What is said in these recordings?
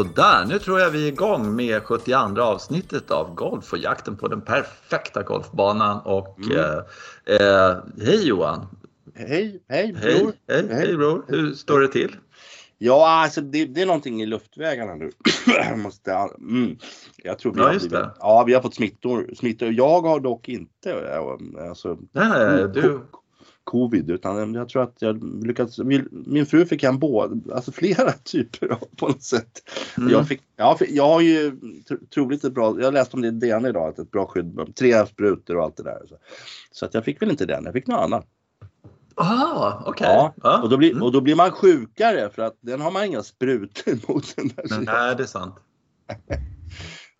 Sådär, nu tror jag vi är igång med 72 avsnittet av Golf och jakten på den perfekta golfbanan. Och Mm. eh, eh, hej Johan! Hej, hej bror. Hej, hej, hej bror! Hur står det till? Ja, alltså det, det är någonting i luftvägarna nu. Måste, mm. Jag tror vi Ja, har just det. Ja, vi har fått smittor. smittor. Jag har dock inte eh, alltså, Nej, nej, du, covid utan jag tror att jag lyckats. Min, fru fick en båda, alltså flera typer av på något sätt. Mm. Jag, fick, jag, fick, jag har ju tr- troligt ett bra, jag läste om det i DN idag, att ett bra skydd, tre sprutor och allt det där. Så, så att jag fick väl inte den, jag fick något annat. ah, okej. Ja, Ja. och, då blir, Mm. och då blir man sjukare för att den har man inga sprutor mot. Den där. Nej, det är sant.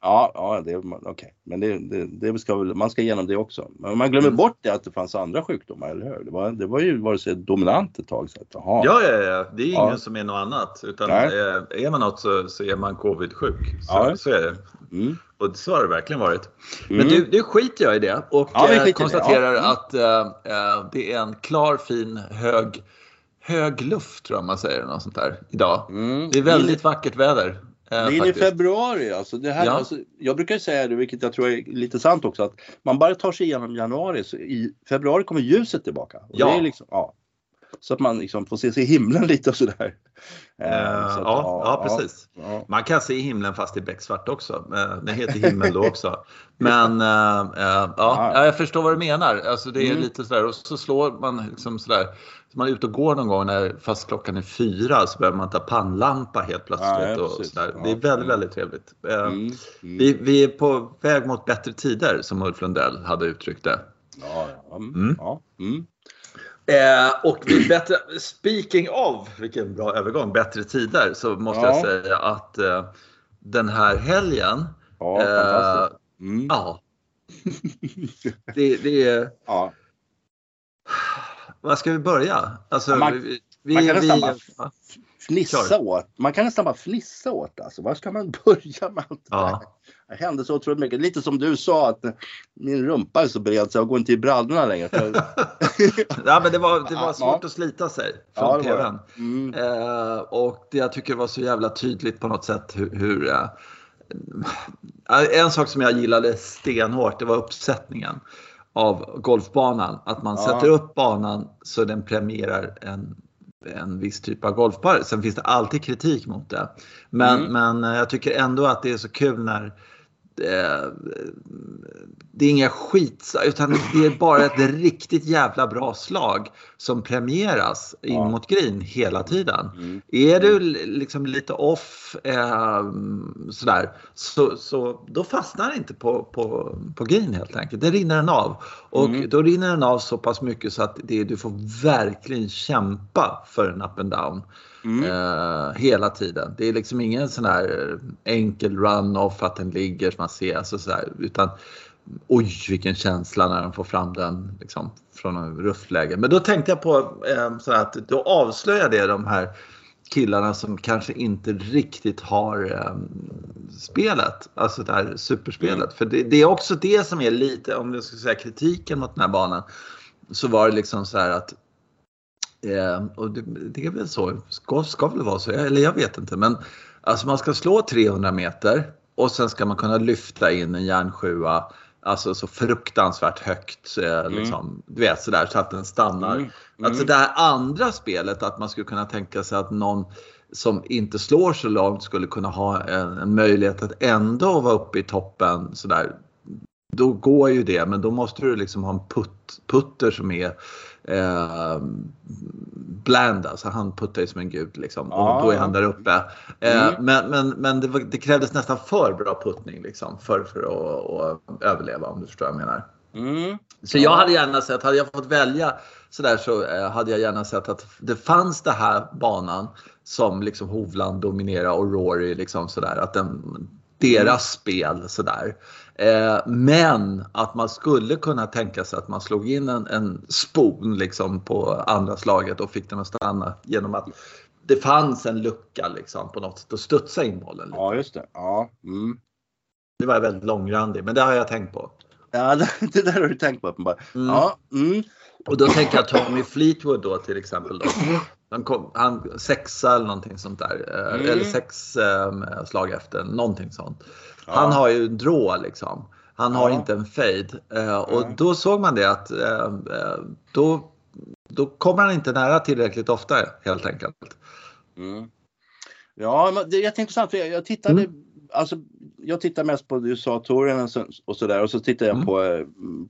Ja, ja det, okej. Men det, det, det ska man ska igenom det också. Men man glömmer Mm. bort det att det fanns andra sjukdomar, eller hur? Det var, det var ju vare sig dominant ett tag. Så att, jaha. Ja, ja, ja, det är ingen Ja. som är något annat. Utan eh, är man något så, så är man covid-sjuk. Så, Ja. så är det. Mm. Och så har det verkligen varit. Men Mm. du, det skiter jag i det och Ja, eh, det. konstaterar Ja. Mm. att eh, eh, det är en klar, fin, hög, hög luft tror jag man säger. Något sånt där, idag. Mm. Det är väldigt vackert väder. Eh, Det är inne i februari alltså. Det här, Ja. alltså. Jag brukar säga det, vilket jag tror är lite sant också, att man bara tar sig igenom januari, så i februari kommer ljuset tillbaka. Och Ja. Det är liksom, ja. Så att man liksom får se, se himlen lite och sådär. Eh, så ja, ja, precis. Ja. Man kan se himlen fast i becksvart också. Eh, Den heter himmel då också. Men ja, ja, jag förstår vad du menar. Alltså det är Mm. lite sådär och så slår man liksom sådär. Så man är ute och går någon gång när fast klockan är fyra så behöver man ta pannlampa helt plötsligt. Ja, och sådär. Det är väldigt, Mm. väldigt trevligt. Mm. Mm. Vi, vi är på väg mot bättre tider som Ulf Lundell hade uttryckt det. Ja, ja. Mm. Mm. Ja. Mm. Eh, och bättre, speaking of, vilken bra övergång, bättre tider, så måste Ja. jag säga att eh, den här helgen, ja eh. Mm. ja, det, det är, Ja. var ska vi börja? Alltså, Ja, man- vi, man kan vi, nästan Fnissa Kör. åt. Man kan nästan bara fnissa åt alltså. Var ska man börja med allt det Ja. där? Det hände så otroligt mycket. Lite som du sa att min rumpa är så bred så jag går inte i brallorna längre. Ja, men det var, det var Ja. svårt att slita sig Ja, från det. tvn. Mm. Eh, och det jag tycker var så jävla tydligt på något sätt hur, hur eh, eh, en sak som jag gillade stenhårt det var uppsättningen av golfbanan. Att man Ja. sätter upp banan så den premierar en, en viss typ av golfpar. Sen finns det alltid kritik mot det. Men, Mm. men eh, jag tycker ändå att det är så kul när eh, det är inga skit utan det är bara ett riktigt jävla bra slag som premieras in Ja. mot green hela tiden. Mm. Är du l- liksom lite off eh, sådär så, så då fastnar det inte på, på, på green helt enkelt. Det rinner den av. Och Mm. då rinner den av så pass mycket så att det, du får verkligen kämpa för en up and down. Mm. Eh, hela tiden. Det är liksom ingen sån här enkel run-off att den ligger som man ser. Alltså sådär, utan oj vilken känsla när de får fram den liksom, från en ruffläge. Men då tänkte jag på eh, så att då avslöjar det de här killarna som kanske inte riktigt har eh, spelet, alltså det här superspelet. Mm. För det, det är också det som är lite, om jag ska säga kritiken mot den här banan, så var det liksom så här att Eh, och det, det är väl så, ska, ska väl vara så, eller jag vet inte. Men alltså man ska slå 300 meter och sen ska man kunna lyfta in en järnsjua Alltså så fruktansvärt högt, eh, liksom, du vet sådär så att den stannar. Mm. Alltså det här andra spelet, att man skulle kunna tänka sig att någon som inte slår så långt skulle kunna ha en, en möjlighet att ändå vara uppe i toppen sådär. Då går ju det, men då måste du liksom ha en putt, putter som är eh, bland, alltså han puttar ju som en gud liksom och då är han där uppe. Eh, Mm. Men, men, men det, var, det krävdes nästan för bra puttning liksom för, för att, att överleva om du förstår vad jag menar. Mm. Så jag hade gärna sett, hade jag fått välja sådär så eh, hade jag gärna sett att det fanns det här banan som liksom Hovland dominerar och Rory liksom sådär att den, deras spel sådär. Eh, men att man skulle kunna tänka sig att man slog in en, en spon liksom på andra slaget och fick den att stanna genom att det fanns en lucka liksom på något sätt att studsa in bollen. Lite. Ja, just det. Ja. Mm. Det var väldigt långrandig, men det har jag tänkt på. ja, det, det där har du tänkt på uppenbarligen. Mm. Ja. Mm. Och då tänker jag Tommy Fleetwood då till exempel. Då. Han, kom, han sexa eller någonting sånt där. Eh, Mm. Eller sex eh, slag efter, någonting sånt. Ja. Han har ju en drå liksom. Han har Ja. inte en fade. Eh, och Nej. då såg man det att eh, eh, då, då kommer han inte nära tillräckligt ofta helt enkelt. Mm. Ja, det är jätteintressant för jag, jag tittade Mm. Alltså, jag tittar mest på USA-touren och, så, och sådär och så tittar jag Mm. på, eh,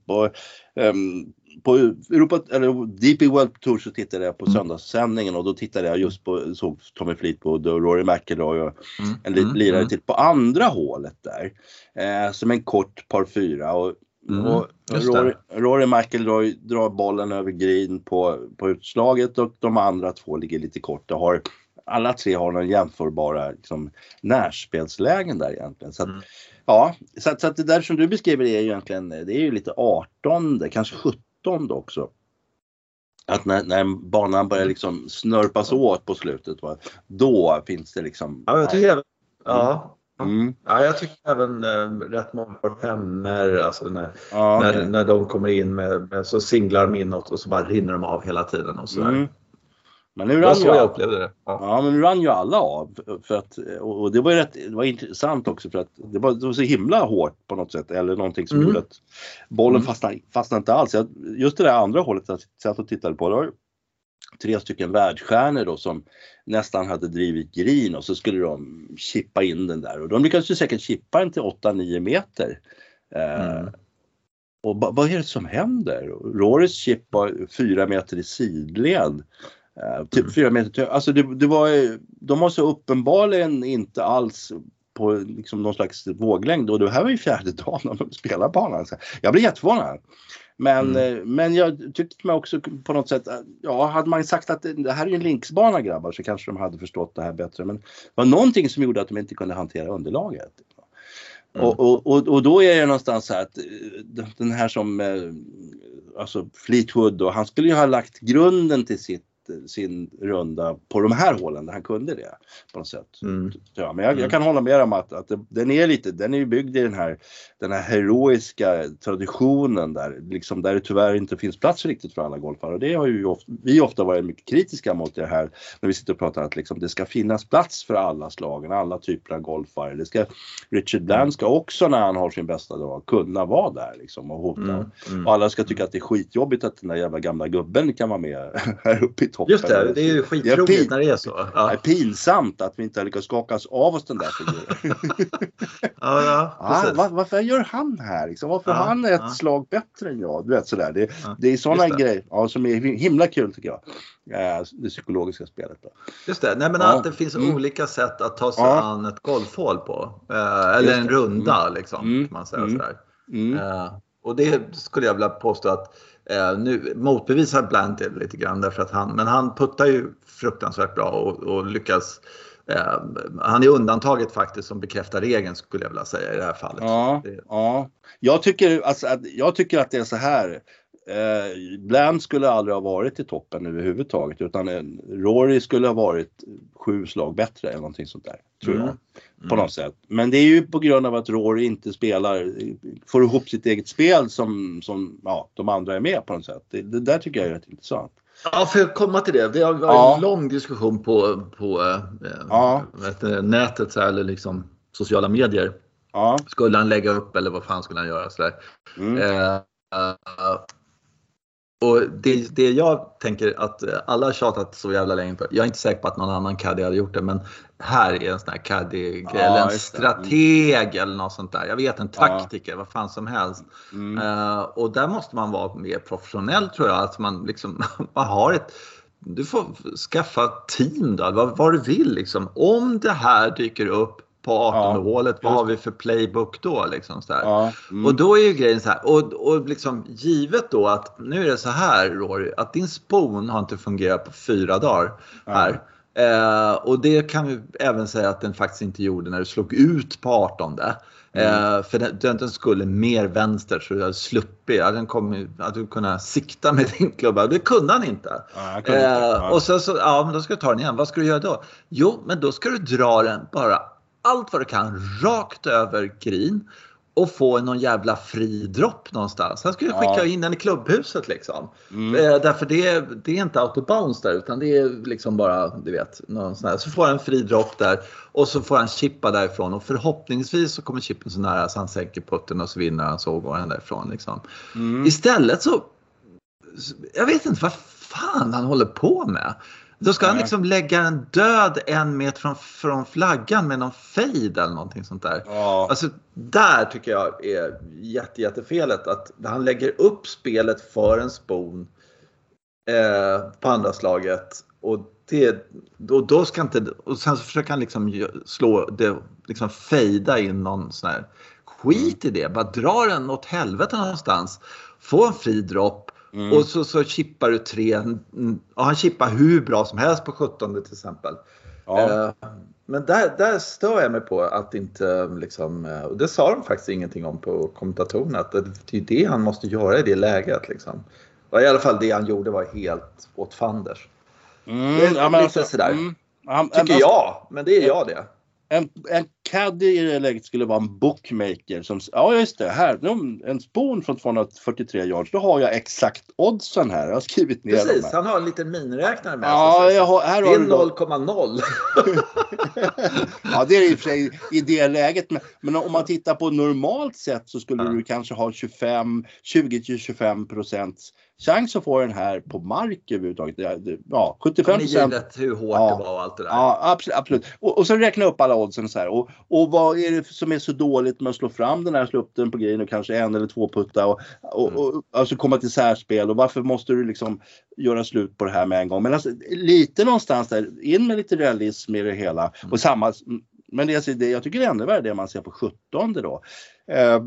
på, ehm, på Europa, eller DP World Tour så tittade jag på Mm. söndagssändningen och då tittade jag just på, såg Tommy Fleetwood och Rory McIlroy och Mm. en Mm. lirare Mm. till på andra hålet där. Eh, som en kort par fyra och, Mm, och. Rory, Rory McIlroy drar bollen över green på, på utslaget och de andra två ligger lite kort och har alla tre har några jämförbara liksom, närspelslägen där egentligen. Så att, Mm. Ja, så, så att det där som du beskriver är ju egentligen, det är ju lite 18, kanske 17 också. Att när, när banan börjar liksom snörpas åt på slutet, va, då finns det liksom... Ja, jag tycker även, ja, Mm, ja, jag tycker även eh, rätt många par femmor, alltså när, ja, när, okej. när de kommer in med, med så singlar de inåt och så bara rinner de av hela tiden och sådär. Mm. Men nu Det var rann, så ju, jag upplevde det. Ja. ja, men nu rann ju alla av. För att, och och det var ju rätt, det var intressant också för att det var, det var så himla hårt på något sätt. Eller någonting som Mm. gjorde att bollen Mm. fastnade, fastnade inte alls. Jag, just det där andra hålet jag satt och tittade på. Det var tre stycken världsstjärnor då som nästan hade drivit green och så skulle de chippa in den där. Och de lyckades ju säkert chippa den till 8-9 meter. Eh, Mm. och ba- vad är det som händer? Rorys chip var fyra meter i sidled. Eh, typ fyra meter alltså det, det var, ju- de var så uppenbarligen inte alls på liksom någon slags våglängd och det här var ju fjärde dagen de spelar banan. Så Jag blev jätteförvånad. Men, Mm. eh, men jag tyckte mig också på något sätt, ja hade man sagt att det här är en linksbana grabbar så kanske de hade förstått det här bättre. Men det var någonting som gjorde att de inte kunde hantera underlaget. Mm. Och, och, och, och då är det någonstans så här att eh, den här som alltså Fleetwood och han skulle ju ha lagt grunden till sitt, sin runda på de här hålen där han kunde det på något sätt. Mm. Ja, men jag, jag Mm. kan hålla med om att, att det, den är lite, den är byggd i den här, den här heroiska traditionen där, liksom där det tyvärr inte finns plats riktigt för alla golfare. Och det har ju ofta, vi ofta varit mycket kritiska mot det här när vi sitter och pratar att liksom, det ska finnas plats för alla slagen, alla typer av golfare. Det ska, Richard Bland ska också när han har sin bästa dag kunna vara där liksom och hota. Mm. Mm. Och alla ska tycka att det är skitjobbigt att den där jävla gamla gubben kan vara med här uppe i toppen. Just det, det är ju Det skitroligt är när det är så. det Ja, är pinsamt att vi inte har lyckats skaka av oss den där figuren. ja, ja ah, var, varför gör han här? Liksom? Varför Ja, har han ett ja. slag bättre än jag? Du vet sådär. Det, Ja, det är sådana det. grejer ja, som är himla kul tycker jag. Eh, det psykologiska spelet. Då. Just det, nej men att det finns Mm. olika sätt att ta sig an ett golfhål på. Eh, eller en det. runda liksom, Mm. kan man säga Mm. sådär. Mm. Eh, och det skulle jag vilja påstå att eh, nu motbevisar Blant det lite grann därför att han, men han puttar ju fruktansvärt bra och, och lyckas. Eh, han är undantaget faktiskt som bekräftar regeln skulle jag vilja säga i det här fallet. Ja, ja. Jag, tycker, alltså, att, jag tycker att det är så här. Eh, Bland skulle aldrig ha varit i toppen överhuvudtaget utan eh, Rory skulle ha varit sju slag bättre eller någonting sånt där. Tror Mm. jag. På något sätt. Men det är ju på grund av att Rory inte spelar, får ihop sitt eget spel som, som ja, de andra är med på något sätt. Det, det där tycker jag är rätt intressant. Ja, för att komma till det. Det har varit Ja. en lång diskussion på, på eh, Ja. vad heter det, nätet så här, eller liksom sociala medier. Ja. Skulle han lägga upp eller vad fan skulle han göra? Så. Mm. Eh, eh, och det, det jag tänker att eh, alla har tjatat så jävla länge på. Jag är inte säker på att någon annan caddy hade gjort det men här är en sån här caddy-grej Ja, eller en strateg eller något sånt där. Jag vet en taktiker, vad fan som helst. Mm. Eh, och där måste man vara mer professionell tror jag. Att man liksom man har ett du får skaffa team då, vad, vad du vill liksom. Om det här dyker upp på 18 Ja, hålet, vad just har vi för playbook då? Liksom så. Ja. Mm. Och då är ju grejen så här, och, och liksom givet då att nu är det så här Rory, att din spon har inte fungerat på fyra dagar här. Eh, och det kan vi även säga att den faktiskt inte gjorde när du slog ut på 18. Eh, för den, den, skulle mer vänster så du hade sluppit. Ja, den kom, att du kunde sikta med din klubba. Det kunde han inte. Ja, kunde inte. Eh, Ja. och sen så, ja men då ska du ta den igen. Vad ska du göra då? Jo, men då ska du dra den bara allt vad du kan rakt över green och få någon jävla fri dropp någonstans. Han skulle skicka Ja. in den i klubbhuset liksom. Mm. Eh, därför det är, det är inte bounds där utan det är liksom bara, du vet, någon sån här. Så får han en fri dropp där och så får han chippa därifrån och förhoppningsvis så kommer chippen så nära så han sänker putten och så vinner han så går han därifrån liksom. Mm. Istället så, jag vet inte vad fan han håller på med. Då ska han liksom lägga en död en meter från, från flaggan med någon fade eller någonting sånt där. Ja. Alltså där tycker jag är jätte, jättefelet att han lägger upp spelet för en spon eh, på andra slaget och det, då, då ska inte, och sen så försöker han liksom slå det, liksom fejda in någon sån här skit i det, bara dra den åt helvete någonstans. Få en fri dropp Mm. och så, så chippar du tre, mm, och han chippar hur bra som helst på 17 till exempel. Ja. Eh, Men där, där stör jag mig på att inte liksom, eh, och det sa de faktiskt ingenting om på kommentatorerna, att det, är det han måste göra i det läget. Liksom. Och I alla fall det han gjorde var helt åt fanders. Mm, det är ja, men lite sådär. mm, han- Tycker han- jag, men det är jag det. En, en caddy i det läget skulle vara en bookmaker som, ja just det, här, en spon från 243 yards, då har jag exakt oddsen här, jag har skrivit ner Precis, här. han har en liten miniräknare med Ja, sig. jag har, här Det är du då, 0,0. ja det är i och för sig i det läget, men, men om man tittar på normalt sätt så skulle Ja. du kanske ha 25, 20-25 procents chans att få den här på mark överhuvudtaget. Ja, det- Ja, 75 Men procent. givet hur hårt Ja. det var och allt det där. Ja, absolut. absolut. Och, och så räkna upp alla oddsen så här. Och, och vad är det som är så dåligt med att slå fram den här, slå upp den på grejen och kanske en eller två putta och, och, och alltså komma till särspel och varför måste du liksom göra slut på det här med en gång? Men alltså, lite någonstans där, in med lite realism i det hela. Och samma, men det, jag tycker det är ännu värre det man ser på 17 då. Eh,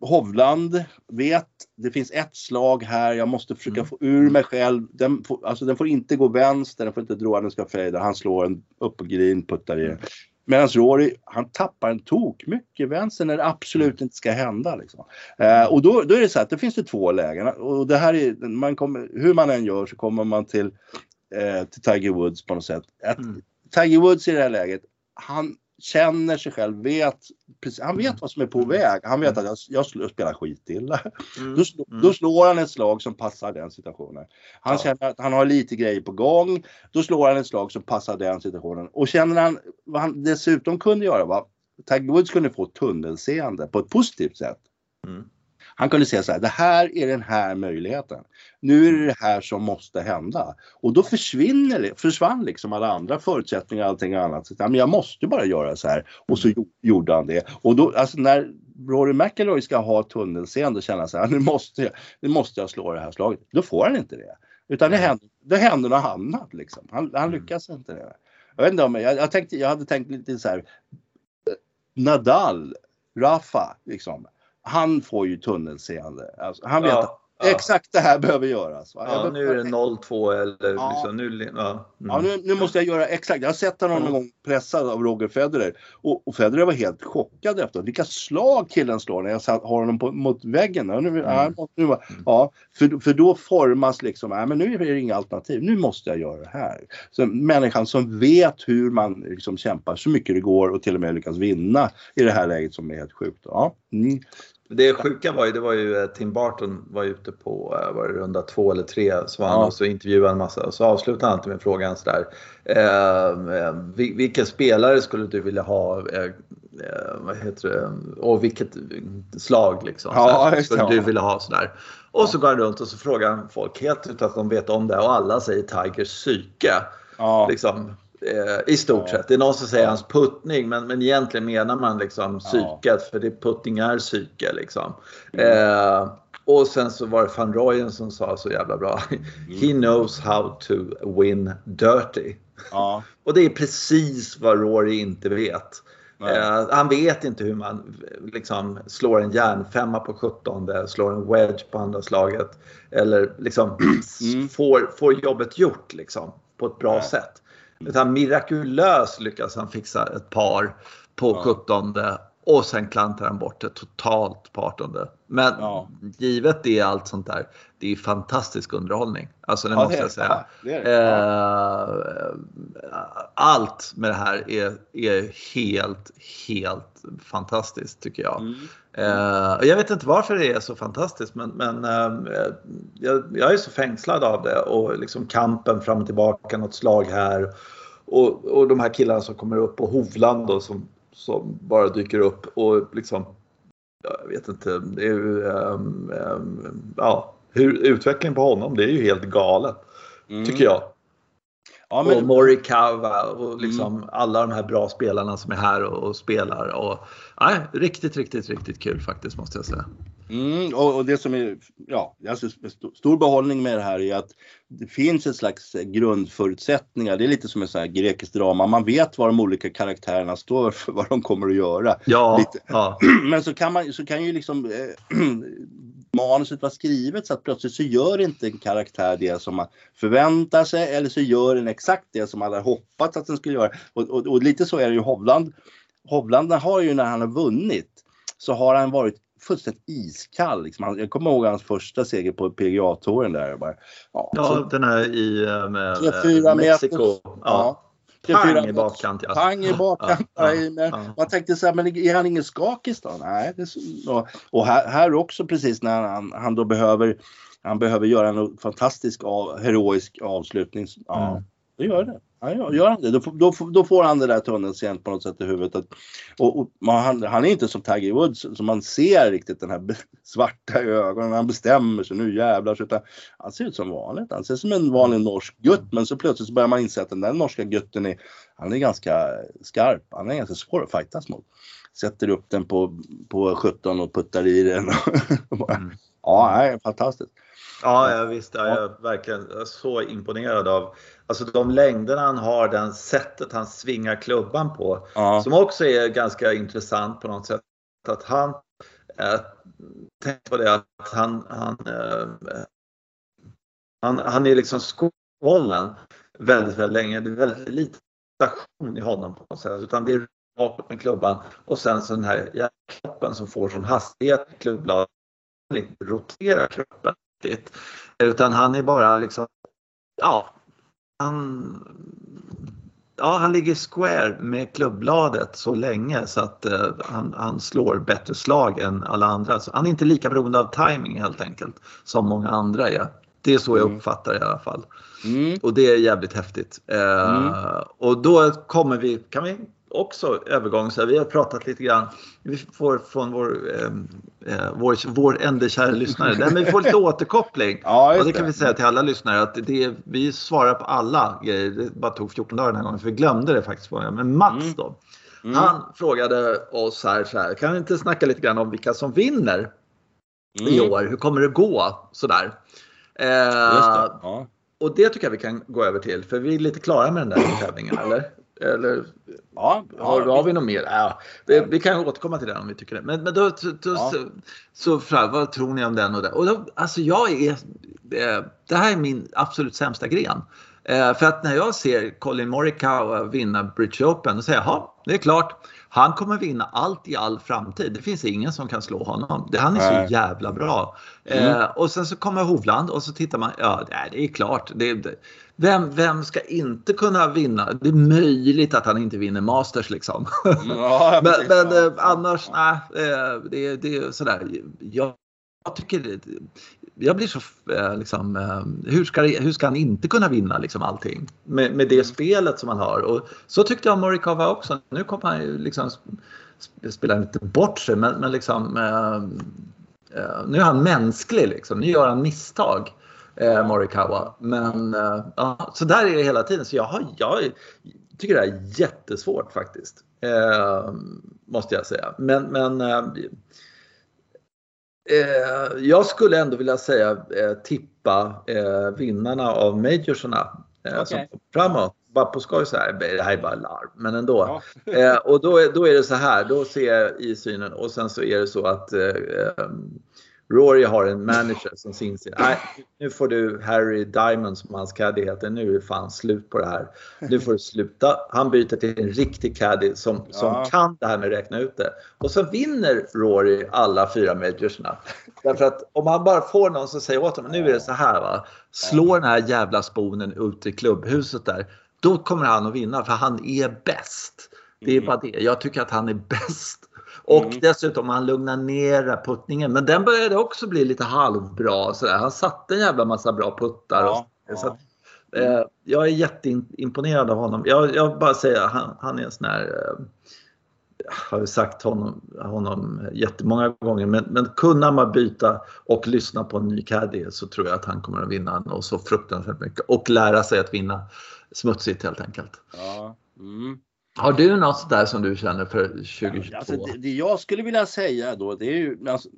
Hovland vet, det finns ett slag här, jag måste försöka Mm. få ur mig själv. Den får, alltså den får inte gå vänster, den får inte dra, den ska fejda. Han slår en upp på green, puttar i den. Medan Rory, han tappar en tok mycket vänster när det absolut inte ska hända. Liksom. Eh, och då, då är det så att det finns det två lägen. Och det här är, man kommer, hur man än gör så kommer man till, eh, till Tiger Woods på något sätt. Att Mm. Tiger Woods i det här läget, han känner sig själv, vet, han vet vad som är på väg. Han vet att jag, jag spelar skitilla. Mm. Då, Mm. då slår han ett slag som passar den situationen. Han Ja. känner att han har lite grejer på gång. Då slår han ett slag som passar den situationen. Och känner han vad han dessutom kunde göra var Tiger Woods kunde få tunnelseende på ett positivt sätt. Mm. Han kunde säga så här, det här är den här möjligheten. Nu är det det här som måste hända. Och då försvinner, försvann liksom alla andra förutsättningar och allting annat. Så, men jag måste bara göra så här. Och så gjo- gjorde han det. Och då, alltså när Rory McIlroy ska ha tunnelseende och känna så här, nu måste, jag, nu måste jag slå det här slaget. Då får han inte det. Utan det händer, det händer något annat liksom. Han, han Mm. lyckas inte det. Jag vet inte om, jag, jag, tänkte, jag hade tänkt lite så här. eh, Nadal, Rafa, liksom. Han får ju tunnelseende. Alltså, han vet ja. Exakt det här behöver göras. Va? Ja, nu är det 0-2 eller Ja. liksom, nu, ja. Mm. Ja, nu, nu måste jag göra exakt. Jag har sett honom någon Mm. gång pressad av Roger Federer. Och, och Federer var helt chockad efter vilka slag killen slår när jag satt, har honom på, mot väggen. Ja, nu, ja, nu, var- ja, för, för då formas liksom, ja, men nu är det inga alternativ. Nu måste jag göra det här. Så människan som vet hur man liksom kämpar så mycket det går och till och med lyckas vinna i det här läget som är helt sjukt. Ja. Mm. Det sjuka var ju, det var ju eh, Tim Barton var ute på eh, var det runda två eller tre så var han Ja. och så intervjuade en massa och så avslutade han alltid med frågan sådär. Eh, eh, vil- vilken spelare skulle du vilja ha? Eh, eh, vad heter det? Och vilket slag liksom. Ja, skulle du ja. vilja ha sådär. Och så går han runt och så frågar han folk helt utan att de vet om det och alla säger Tigers psyke. Ja. Liksom, I stort Ja. sett. Det är någon som säger Ja. hans puttning men, men egentligen menar man liksom psyket för det, puttning är psyke. Liksom. Mm. Eh, och sen så var det van Rooyen som sa så jävla bra. He knows how to win dirty. Ja. Och det är precis vad Rory inte vet. Eh, han vet inte hur man liksom, slår en järnfemma på 17, slår en wedge på andra slaget. Eller liksom Mm. får, får jobbet gjort liksom, på ett bra sätt. Utan mirakulöst lyckas han fixa ett par på Ja. 17 och sen klantar han bort det totalt på 18. Men Ja. givet det allt sånt där, det är fantastisk underhållning. Alltså det Ja, måste det jag säga. det det. Eh, allt med det här är, är helt, helt fantastiskt tycker jag. Mm. Och jag vet inte varför det är så fantastiskt men, men eh, jag, jag är så fängslad av det och liksom kampen fram och tillbaka, något slag här. Och, och de här killarna som kommer upp och Hovland då som, som bara dyker upp och liksom jag vet inte, det är ju, ehm, ehm, ja, hur, utvecklingen på honom det är ju helt galet Mm. tycker jag. Ja, Och men, Morikawa och liksom alla de här bra spelarna som är här och, och spelar. Och, nej, riktigt, riktigt, riktigt kul faktiskt måste jag säga. Mm, och, och det som är, ja, alltså st- stor behållning med det här är att det finns ett slags grundförutsättningar. Det är lite som en sån här grekisk drama. Man vet vad de olika karaktärerna står för, vad de kommer att göra. Ja, ja, Men så kan man så kan ju liksom eh, manuset vara skrivet så att plötsligt så gör inte en karaktär det som man förväntar sig eller så gör den exakt det som man hade hoppats att den skulle göra. Och, och, och lite så är det ju Hovland. Hovland har ju när han har vunnit så har han varit fullständigt iskall. Liksom. Han- Jag kommer ihåg hans första seger på PGA-touren där. Jag Bara, ja, ja så, den här i med, Mexiko. meters- Ja. Pang i bakkant, ja. Pang i bakkant. Ja, Ja. Man tänkte så här, men är han ingen skakis då? Nej. Och, och här, här också precis när han, han då behöver han behöver göra en fantastisk av, heroisk avslutning. Ja, Mm. det gör det. Ja, gör- han det, då, får- då, då får han det där tunnelseende på något sätt i huvudet. Att, och, och, man, han, han är inte som Tiger Woods som man ser riktigt den här svarta ögonen. Han bestämmer sig, nu jävlar. Så utan, han ser ut som vanligt. Han ser ut som en vanlig norsk gutt. Men så plötsligt så börjar man inse att den där norska gutten är, han är ganska skarp. Han är ganska svår att fightas mot. Sätter upp den på, på 17 och puttar i den. Och bara, Mm. Ja, nej, fantastiskt. Ja, jag visst. Ja, jag är verkligen så imponerad av alltså de längderna han har, den sättet han svingar klubban på. Ja. Som också är ganska intressant på något sätt. Att han, eh, tänk på det att han, han, eh, han, han är liksom skålen väldigt, väldigt länge. Det är väldigt lite station i honom på något sätt. Utan det är bakåt med klubban och sen så den här kroppen som får sån hastighet i klubbladet. Han inte roterar kroppen riktigt. Utan han är bara liksom, ja, han, ja, han ligger square med klubbladet så länge så att eh, han, han slår bättre slag än alla andra. Så han är inte lika beroende av timing helt enkelt som många andra är. Det är så jag Mm. uppfattar det i alla fall. Mm. Och det är jävligt häftigt. Eh, Mm. Och då kommer vi, kan vi också övergång, så vi har pratat lite grann, vi får från vår, eh, eh, vår, vår enda kära lyssnare, Nej, men vi får lite återkoppling. Ja, Och det kan vi säga till alla lyssnare att det, vi svarar på alla grejer. Det bara tog 14 dagar den här gången för vi glömde det faktiskt. Men Mats Mm. då. Mm. Han frågade oss här, så här, kan vi inte snacka lite grann om vilka som vinner i Mm. år? Hur kommer det gå? Sådär. Eh, det. Ja. och det tycker jag vi kan gå över till för vi är lite klara med den där tävlingen eller? Eller Ja, har, har vi något mer? Ja, vi, vi kan återkomma till den om vi tycker det. Men, men då, då, då Ja. så, så fra- vad tror ni om den och det? Och då, alltså jag är, eh, det här är min absolut sämsta gren. Eh, för att när jag ser Colin Morikawa vinna British Open, då säger jag, ja, det är klart. Han kommer vinna allt i all framtid. Det finns ingen som kan slå honom. Det- Han är så jävla bra. Mm. Eh, och sen så kommer Hovland och så tittar man, ja det är, det är klart. Det, vem, vem ska inte kunna vinna? Det är möjligt att han inte vinner Masters liksom. Ja, men men eh, annars, nej. Eh, det, det är sådär. Jag, jag tycker det, jag blir så eh, liksom, eh, hur, ska, hur ska han inte kunna vinna liksom allting? Med, med det spelet som han har. Och så tyckte jag om Morikawa också. Nu kommer han ju liksom sp- spelar inte bort sig men, men liksom eh, eh, nu är han mänsklig liksom. Nu gör han misstag. Eh, Morikawa. Men eh, ja, så där är det hela tiden. Så jag, har, jag tycker det är jättesvårt faktiskt. Eh, måste jag säga. Men, men eh, eh, jag skulle ändå vilja säga eh, tippa vinnarna av majorserna som kommer framåt. Bara på skoj så här, det här är bara larv, men ändå. Ja. Och då är, då är det så här, då ser jag i synen och sen så är det så att Rory har en manager som inser nej nu får du Harry Diamond som hans caddy heter, nu är det fan slut på det här. Nu får du sluta. Han byter till en riktig caddy som, ja. som kan det här med att räkna ut det. Och så vinner Rory alla fyra majorsna. Därför att om han bara får någon som säger åt honom, nu är det så här va. Slå den här jävla sponen ut i klubbhuset där. Då kommer han att vinna för han är bäst. Det är mm. bara det. Jag tycker att han är bäst. Och mm. dessutom han lugnar ner puttningen. Men den började också bli lite halvbra. Så Han satte en jävla massa bra puttar. Ja, och, så, ja. eh, jag är jätteimponerad av honom. Jag, jag bara säger han, han är en sån här eh, har sagt honom, honom jättemånga gånger, men, men kunna man byta och lyssna på en ny caddy så tror jag att han kommer att vinna och så fruktansvärt mycket och lära sig att vinna smutsigt helt enkelt. Ja. Mm. Har du något där som du känner för 2022? Alltså det, det, jag skulle vilja säga då, det är ju, alltså,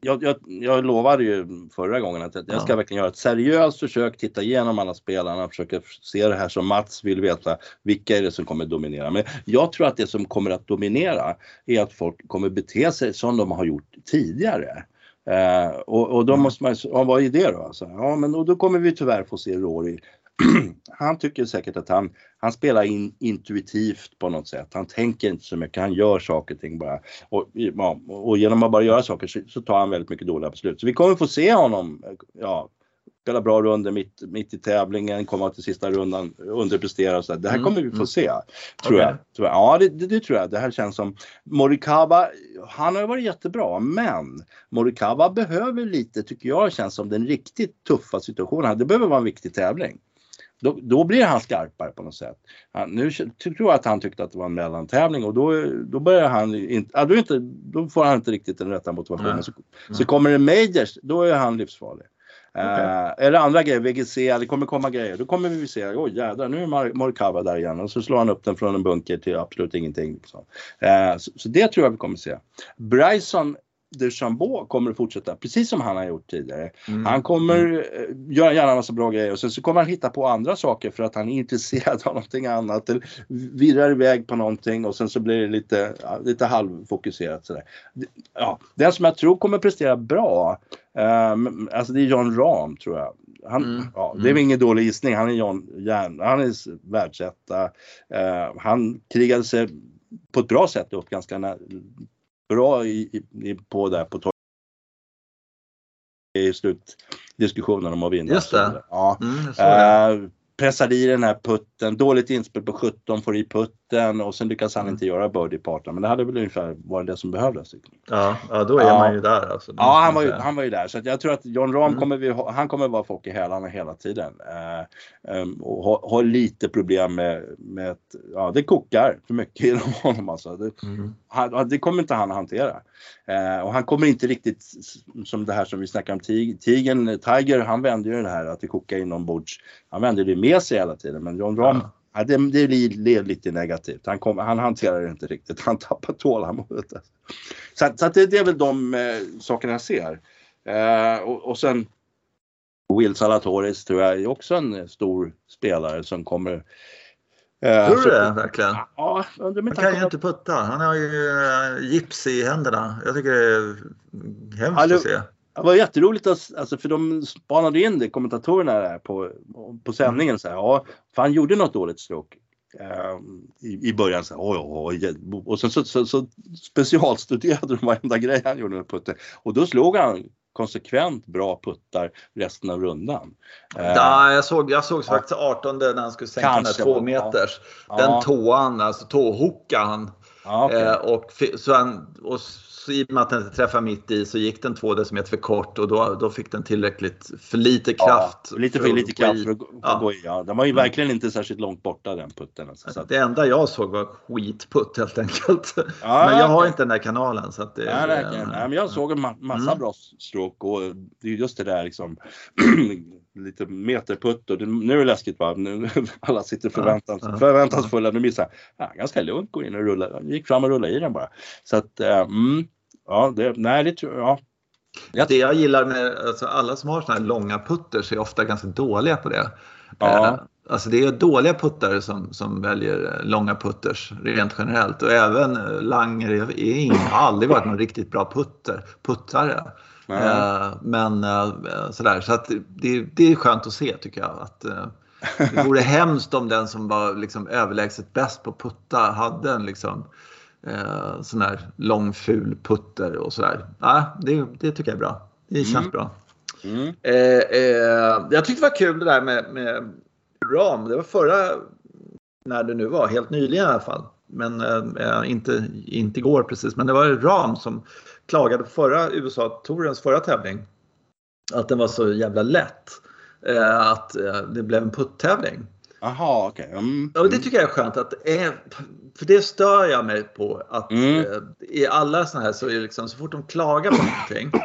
jag, jag, jag lovade ju förra gången att jag ja. ska verkligen göra ett seriöst försök, titta igenom alla spelarna, försöka se det här som Mats vill veta, vilka är det som kommer dominera? Men jag tror att det som kommer att dominera är att folk kommer bete sig som de har gjort tidigare. Uh, och, och, då mm. måste man, ja, vad är det då? Alltså, ja, men och då kommer vi tyvärr få se Rory han tycker säkert att han, han spelar in intuitivt på något sätt. Han tänker inte så mycket, han gör saker och ting bara. Och, ja, och genom att bara göra saker så, så, tar han väldigt mycket dåliga beslut. Så vi kommer få se honom ja, spela bra runder mitt, mitt i tävlingen, komma till sista rundan, underprestera och så. Det här mm, kommer vi få mm. se. Tror, okay. jag. tror jag. Ja, det, det, det, tror jag. Det här känns som Morikawa, han har varit jättebra, men Morikawa behöver lite, tycker jag, känns som den riktigt tuffa situationen. Det behöver vara en viktig tävling. Då, då, blir han skarpare på något sätt. Han, nu tror jag att han tyckte att det var en mellantävling och då, då börjar han inte, ja, då, inte, då får han inte riktigt den rätta motivationen. Så, så kommer det majors, då är han livsfarlig. Okay. Är det andra grejer, VGC, det kommer komma grejer, då kommer vi se, oj jädrar nu är Mar Morikawa där igen och så slår han upp den från en bunker till absolut ingenting. Liksom. Uh, så, så, det tror jag vi kommer se. Bryson DeChambeau kommer att fortsätta precis som han har gjort tidigare. Mm. Han kommer mm. Eh, göra gärna en massa bra grejer och sen så kommer han hitta på andra saker för att han är intresserad av någonting annat. Eller virrar iväg på någonting och sen så blir det lite, lite halvfokuserat sådär. Ja, den som jag tror kommer prestera bra, um, alltså det är John Rahm tror jag. Han, mm. ja, det är väl mm. ingen dålig gissning. Han är John Järn, han är världsetta. Uh, han krigade sig på ett bra sätt upp ganska bra i, i, på där på i slutdiskussionen om att vinna. Just det. Ja. Mm, uh, pressade i den här putten, dåligt inspel på 17, får i putten och sen lyckas han mm. inte göra birdie-parten. Men det hade väl ungefär varit det som behövdes. Ja, ja då är ja. man ju där alltså. Ja, han var ju, han var ju där. Så jag tror att John Rahm mm. kommer, vi, han kommer vara folk i hälarna hela tiden. Uh, um, och ha, ha, lite problem med, med att, ja det kokar för mycket inom honom alltså. Det, mm. Han, det kommer inte han att hantera. Uh, och han kommer inte riktigt som det här som vi snackade om Tigen, Tiger, han vänder ju det här att det kokar inombords. Han vänder det med sig hela tiden men John Rahm ja. Ja, det, det blir lite negativt. Han, kom, han hanterar det inte riktigt. Han tappar tålamodet. Så, så det, det, är väl de eh, sakerna jag ser. Eh, och, och sen Will Salatoris tror jag är också en stor spelare som kommer Eh, tror du det verkligen? Ja, han kan ju inte putta. Han har ju uh, gips i händerna. Jag tycker det är hemskt det, att se. Det var jätteroligt att, alltså för de spanade in det, kommentatorerna där på, på sändningen. Så här, ja, för han gjorde något dåligt stroke. Uh, i, i början så här, oj, oj, och sen så, så, så specialstuderade de varenda grej han gjorde med putten. Och då slog han konsekvent bra puttar resten av rundan. Ja, jag såg, jag såg faktiskt 18 när han skulle sänka Kanske, den här två meters. Ja. Den tåan, alltså tåhookade han. Ja, okay. eh, och, så han, och så i och med att den inte träffade mitt i så gick den två decimeter för kort och då, då fick den tillräckligt för lite kraft. Ja, lite för, för lite kraft för att, för ja. gå i. Ja, den var ju mm. verkligen inte särskilt långt borta den putten. Alltså, så att... Det enda jag såg var skitputt helt enkelt. Ja, men jag har inte den där kanalen. Så att det, ja, det, nej, men jag såg en massa mm. bra stroke och det är just det där liksom lite meterputt och det, nu är det läskigt va. Nu, alla sitter förväntans, ja, ja. förväntansfulla. Nu missar ja, ganska lugnt gå in och rulla. Gick fram och rullade i den bara. Så att, mm, Ja, det, nej, det tror jag. Ja. Det jag gillar med alltså alla som har såna här långa putters är ofta ganska dåliga på det. Ja. Eh, Alltså det är dåliga puttare som, som väljer långa putters rent generellt och även eh, Langer är ingen, har aldrig varit någon riktigt bra putter, puttare. Eh, men eh, sådär, så att det, det är skönt att se tycker jag. Att, eh, det vore hemskt om den som var liksom överlägset bäst på putta hade en liksom, eh, sån här lång ful putter och sådär. Ja, det, det tycker jag är bra. Det känns Mm. bra. Mm. Eh, eh, jag tyckte det var kul det där med, med ram. Det var förra, när det nu var, helt nyligen i alla fall. Men eh, inte, inte igår precis. Men det var ram som klagade på förra USA-tourens förra tävling. Att den var så jävla lätt. Eh, att eh, det blev en puttävling. Jaha, okej. Mm. Ja, det tycker jag är skönt att för det stör jag mig på att Mm. eh, i alla sådana här så är det liksom så fort de klagar på någonting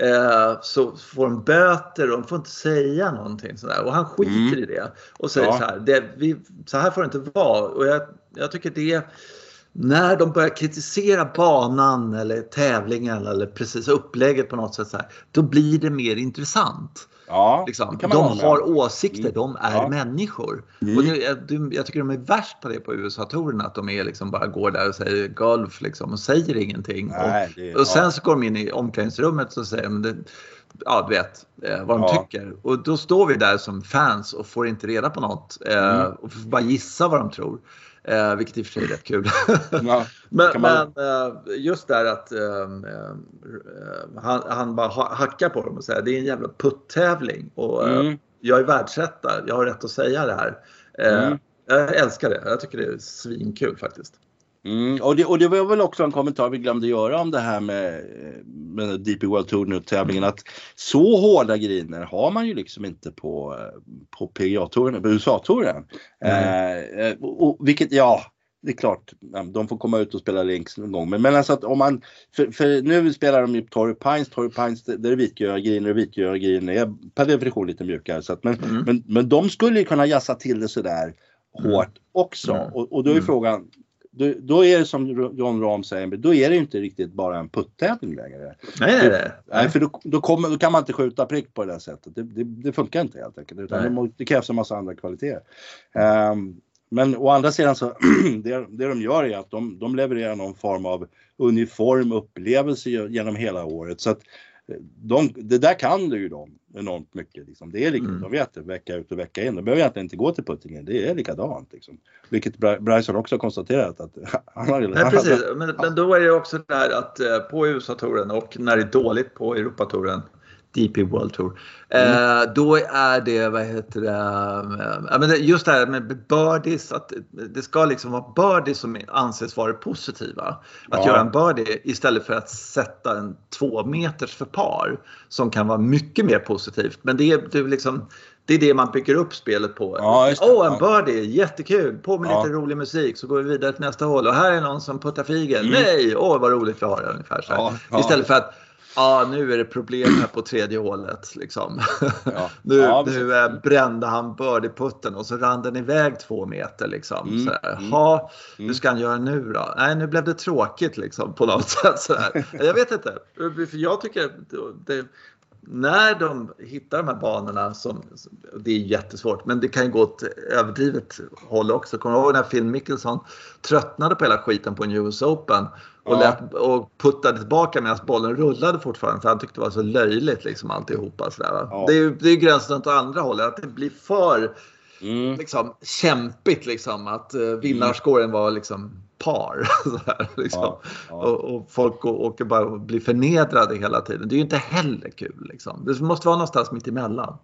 eh, så får de böter och de får inte säga någonting sådär och han skiter Mm. i det och säger Ja. så här, det, vi, så här får det inte vara och jag, jag tycker det när de börjar kritisera banan eller tävlingen eller precis upplägget på något sätt så här, då blir det mer intressant. Ja, Liksom. De med har om. åsikter, Mm. de är Ja. människor. Mm. Och jag, jag tycker de är värst på det på USA-touren, att de är liksom bara går där och säger golf liksom, och säger ingenting. Nej, det, och, och sen ja. så går de in i omklädningsrummet och säger men det, ja, du vet eh, vad de Ja. tycker. Och då står vi där som fans och får inte reda på något eh, Mm. och får bara gissa vad de tror. Eh, vilket i och för sig är rätt kul. Ja, Men, man- men eh, just där att eh, eh, han, han bara ha- hackar på dem och säger det är en jävla puttävling och Mm. jag är världsetta, jag har rätt att säga det här. Mm. Jag älskar det, jag tycker det är svinkul faktiskt. Mm, och, det, och det var väl också en kommentar vi glömde göra om det här med, med DP World Tour nu tävlingen att så hårda griner har man ju liksom inte på, eh, på PGA-touren, på USA-touren. Eh, eh, och, och, vilket, ja, det är klart, de får komma ut och spela links någon gång. Men, men alltså att om man, för, för nu spelar de ju Torrey Pines, Torrey Pines där är vitgöra griner och vitgöra griner är per definition lite mjukare. Så att, men, Mm. men, men de skulle ju kunna jassa till det sådär hårt också. Mm. Och, och då är Mm. frågan, då, då är det som John Rahm säger, då är det inte riktigt bara en puttävling längre. Nej, nej, nej. Nej, för då, då, kommer, då kan man inte skjuta prick på det där sättet. Det, det, det funkar inte helt enkelt. Utan det, det krävs en massa andra kvaliteter. Ehm, men å andra sidan så, det, det de gör är att de, de levererar någon form av uniform upplevelse genom hela året. Så att de, det där kan du ju de enormt mycket. Liksom. Det är liksom, Mm. De vet det vecka ut och vecka in. De behöver egentligen inte gå till puttingen. Det är likadant. Liksom. Vilket Bry- Bryson också konstaterat att han har Nej, precis. Men, men då är det också det där att eh, på USA-touren och när det är dåligt på Europatouren, DP World Tour, Mm. eh, då är det, vad heter det, eh, ja, just det här med birdies, att det ska liksom vara birdies som anses vara positiva. Att Ja. göra en birdie istället för att sätta en två meters för par som kan vara mycket mer positivt. Men det är, det är liksom det är det man bygger upp spelet på. Ja, just det. Åh, en Ja. birdie, jättekul! På med Ja. lite rolig musik så går vi vidare till nästa hål. Och här är någon som puttar figen. Mm. Nej, åh vad roligt vi har det ungefär så. Ja, ja. Istället för att Ja, nu är det problem här på tredje hålet. Liksom. Ja. nu Ja, nu eh, brände han birdieputten och så rann den iväg två meter. Liksom. Mm, Så här, mm. "Ha, Mm. hur ska han göra nu då? Nej, nu blev det tråkigt liksom, på något sätt. Så här. Jag vet inte. För jag tycker det, när de hittar de här banorna, som, det är jättesvårt, men det kan ju gå åt överdrivet håll också. Kommer du ihåg när Phil Mickelson tröttnade på hela skiten på en US Open och, Ja. lät, och puttade tillbaka medan bollen rullade fortfarande för han tyckte det var så löjligt liksom alltihopa. Sådär? Ja. Det är ju gränsen åt andra hållet, att det blir för Mm. liksom, kämpigt liksom, att uh, vinnarskåren var liksom par. Här, liksom. Ja, ja. Och, och folk åker bara och blir förnedrade hela tiden. Det är ju inte heller kul. Liksom. Det måste vara någonstans mitt emellan.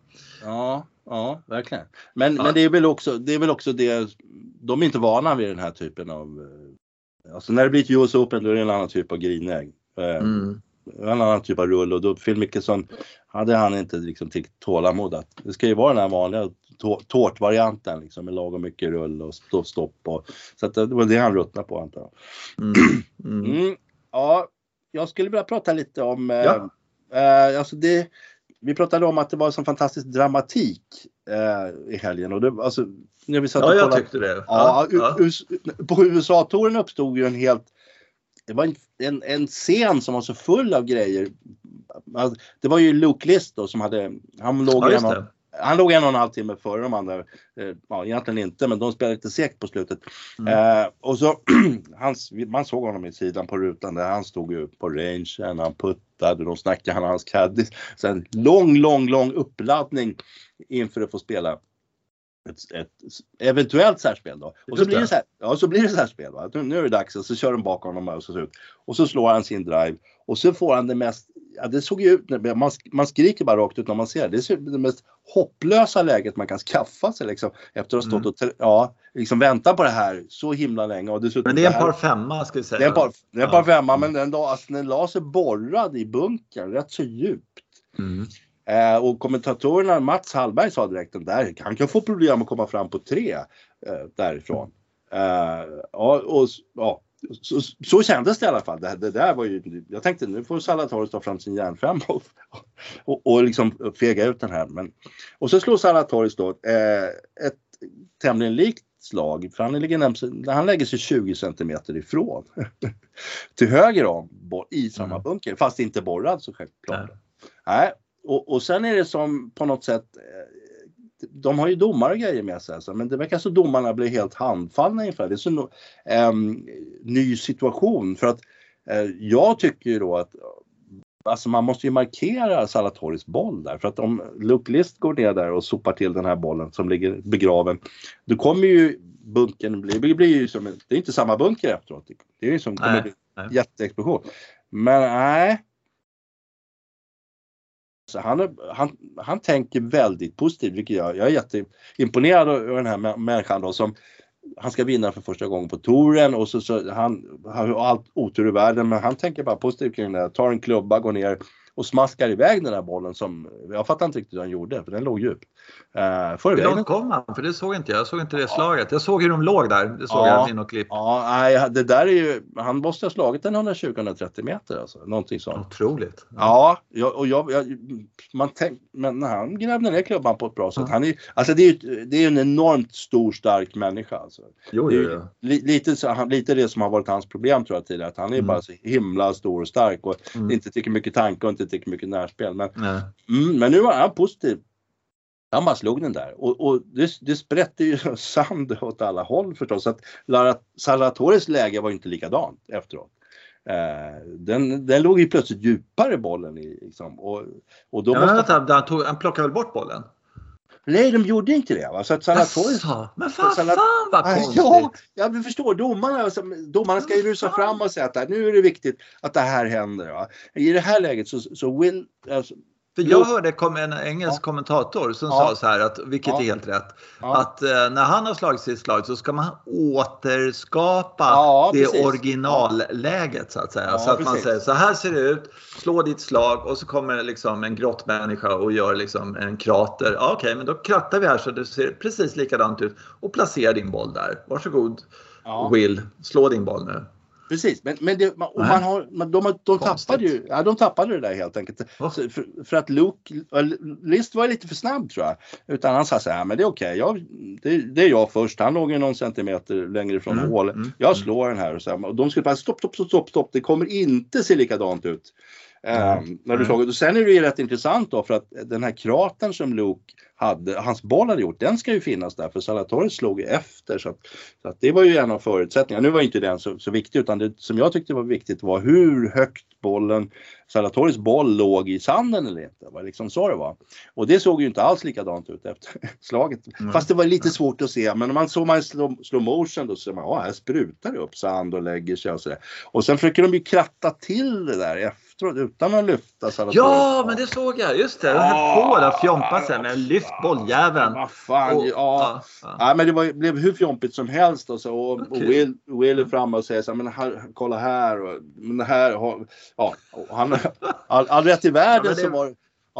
Ja, ja, verkligen. Men, Ja. men det är väl också det, är väl också det de är inte vana vid den här typen av eh, Alltså när det blir ett US Open då är det en annan typ av grinägg. Eh, Mm. En annan typ av rull och då Phil Mickelson hade han inte liksom tålamod att det ska ju vara den här vanliga tårtvarianten liksom med lagom mycket rull och stopp och så att det var det han ruttnade på antar jag. Mm. Mm. Mm, ja, jag skulle vilja prata lite om... Eh, Ja. eh, alltså det, vi pratade om att det var sån fantastisk dramatik eh, i helgen. Och det, alltså, när vi satt Ja, jag kollade- tyckte det. Ja, Ja, US, på USA-touren uppstod ju en helt... Det var en, en, en scen som var så full av grejer det var ju Luke List då som hade, han låg Ja, han låg en och en halv timme före de andra. Eh, Ja, egentligen inte, men de spelade lite segt på slutet. Mm. Eh, och så, hans, man såg honom i sidan på rutan där han stod ju på rangen, han puttade, de snackade han och hans caddy. Sen lång, lång, lång uppladdning inför att få spela ett, ett eventuellt särspel då. Och så blir det så här, ja, så blir det särspel. Va? Nu, är det dags och så kör de bak honom och så ut. Och så slår han sin drive och så får han det mest, ja det såg ju ut, man, man skriker bara rakt ut när man ser det. Det som det mest hopplösa läget man kan skaffa sig liksom. Efter att ha stått och, te- ja, liksom vänta på det här så himla länge. Och dessutom Men det är en par femma ska vi säga. det är en par, det är en par femma men den, la- alltså, den la sig borrad i bunkern rätt så djupt. Mm. Eh, och kommentatorerna, Mats Hallberg sa direkt den där, han kan få problem att komma fram på tre eh, därifrån. Eh, ja, och, s- ja, så, så kändes det i alla fall. Det, det där var ju, jag tänkte nu får Salatoris ta fram sin järnfemma och, och, och liksom fega ut den här. Men, och så slår Salatoris då eh, ett tämligen likt slag, för han, ligger han lägger sig 20 centimeter ifrån. till höger om, i samma Mm. bunker, fast inte borrad så självklart. Nej. Nej, och, och sen är det som på något sätt eh, de har ju domare och grejer med sig, alltså, men det verkar som domarna blir helt handfallna inför det. Det är så ehm, ny situation för att eh, jag tycker ju då att Alltså man måste ju markera Salatoris boll där för att om Luke List går ner där och sopar till den här bollen som ligger begraven. Då kommer ju bunken bli, det blir ju som, en- det är inte samma bunker efteråt. Det är ju som kommer Nej, bli nej. jätteexplosion. Men nej. Så han, är- han, han tänker väldigt positivt, vilket jag, jag är jätteimponerad över den här människan då som han ska vinna för första gången på touren och så, så han har allt otur i världen men han tänker bara positivt kring det. här. Tar en klubba, går ner och smaskar iväg den där bollen som jag fattar inte riktigt hur han gjorde för den låg djupt. Uh, för Hur långt kom han? För det såg inte jag. Jag såg inte det slaget. Jag såg hur de låg där. Det såg Ja. jag i något klipp. Ja, nej, det där är ju, han måste ha slagit den 120-130 meter alltså, någonting sånt. Otroligt. Ja, jag, och jag, jag, man tänk, men när han grävde ner klubban på ett bra sätt. Ja. Han är, alltså det är ju det är en enormt stor stark människa. Alltså. Jo, Det är jo, jo. li, lite, lite det som har varit hans problem tror jag tidigare. Att han är Mm. bara så himla stor och stark och Mm. inte tycker mycket tanke och inte tycker mycket närspel. Men, mm, men nu var han positiv. Han bara slog den där och, och det, det sprätte ju sand åt alla håll förstås. Så att Lara läge var ju inte likadant efteråt. Eh, den, den låg ju plötsligt djupare bollen i liksom, och, och då Ja, måste vänta, han, tog, han plockade väl bort bollen? Nej, de gjorde inte det. Va? Så att Salvatores Jaså, men fan, Salat- fan vad konstigt. Ja, jag vill förstå. Domarna, alltså, domarna ska ju rusa fram och säga att nu är det viktigt att det här händer. Va? I det här läget så, så Will, alltså, För jag hörde kom en engelsk Ja. kommentator som Ja. sa så här, att, vilket Ja. är helt rätt, att eh, när han har slagit sitt slag så ska man återskapa det precis. originalläget så att säga. Så att man precis. säger så här ser det ut, slå ditt slag och så kommer liksom en grottmänniska och gör liksom en krater. Ja, Okej, men då krattar vi här så det ser precis likadant ut och placera din boll där. Varsågod ja, Will, slå din boll nu. Precis. Men, men, det, man, och man har, man, de, de, tappade ju, ja, de tappade det där helt enkelt. Så För, för att Luke, List var lite för snabb tror jag. Utan han sa så här, men det är okej, jag, det, det är jag först. Han låg ju någon centimeter längre ifrån Mm, hålet. mm, Jag mm. slår den här och, så här, och de skulle bara stopp, stopp, stopp, stopp. Det kommer inte se likadant ut. Mm. Um, när du Mm. slår. Och sen är det ju rätt intressant då för att den här kratern som Luke hade, hans boll hade gjort, den ska ju finnas där för Salvatore slog efter. Så, att, så att det var ju en av förutsättningarna. Nu var inte den så, så viktig utan det som jag tyckte var viktigt var hur högt bollen, Salatores boll låg i sanden eller inte. Det var liksom så det var. Och det såg ju inte alls likadant ut efter slaget. Mm. Fast det var lite svårt att se. Men när man såg man i slow, slow motion då ser man, ja här sprutar det upp sand och lägger sig och sådär. Och sen försöker de ju kratta till det där efteråt utan att lyfta Salvatore. Ja, men det såg jag. Just det. De höll på där och fjompade sig med lyft bolljäveln. Vad fan, Och- ja. ja, ja. Ja, men det var, blev hur fjompigt som helst och, så, och, och Okej. Will, Will är framme och säger så här, men här, kolla här och men här har, ja, och han all, all rätt i världen det- så var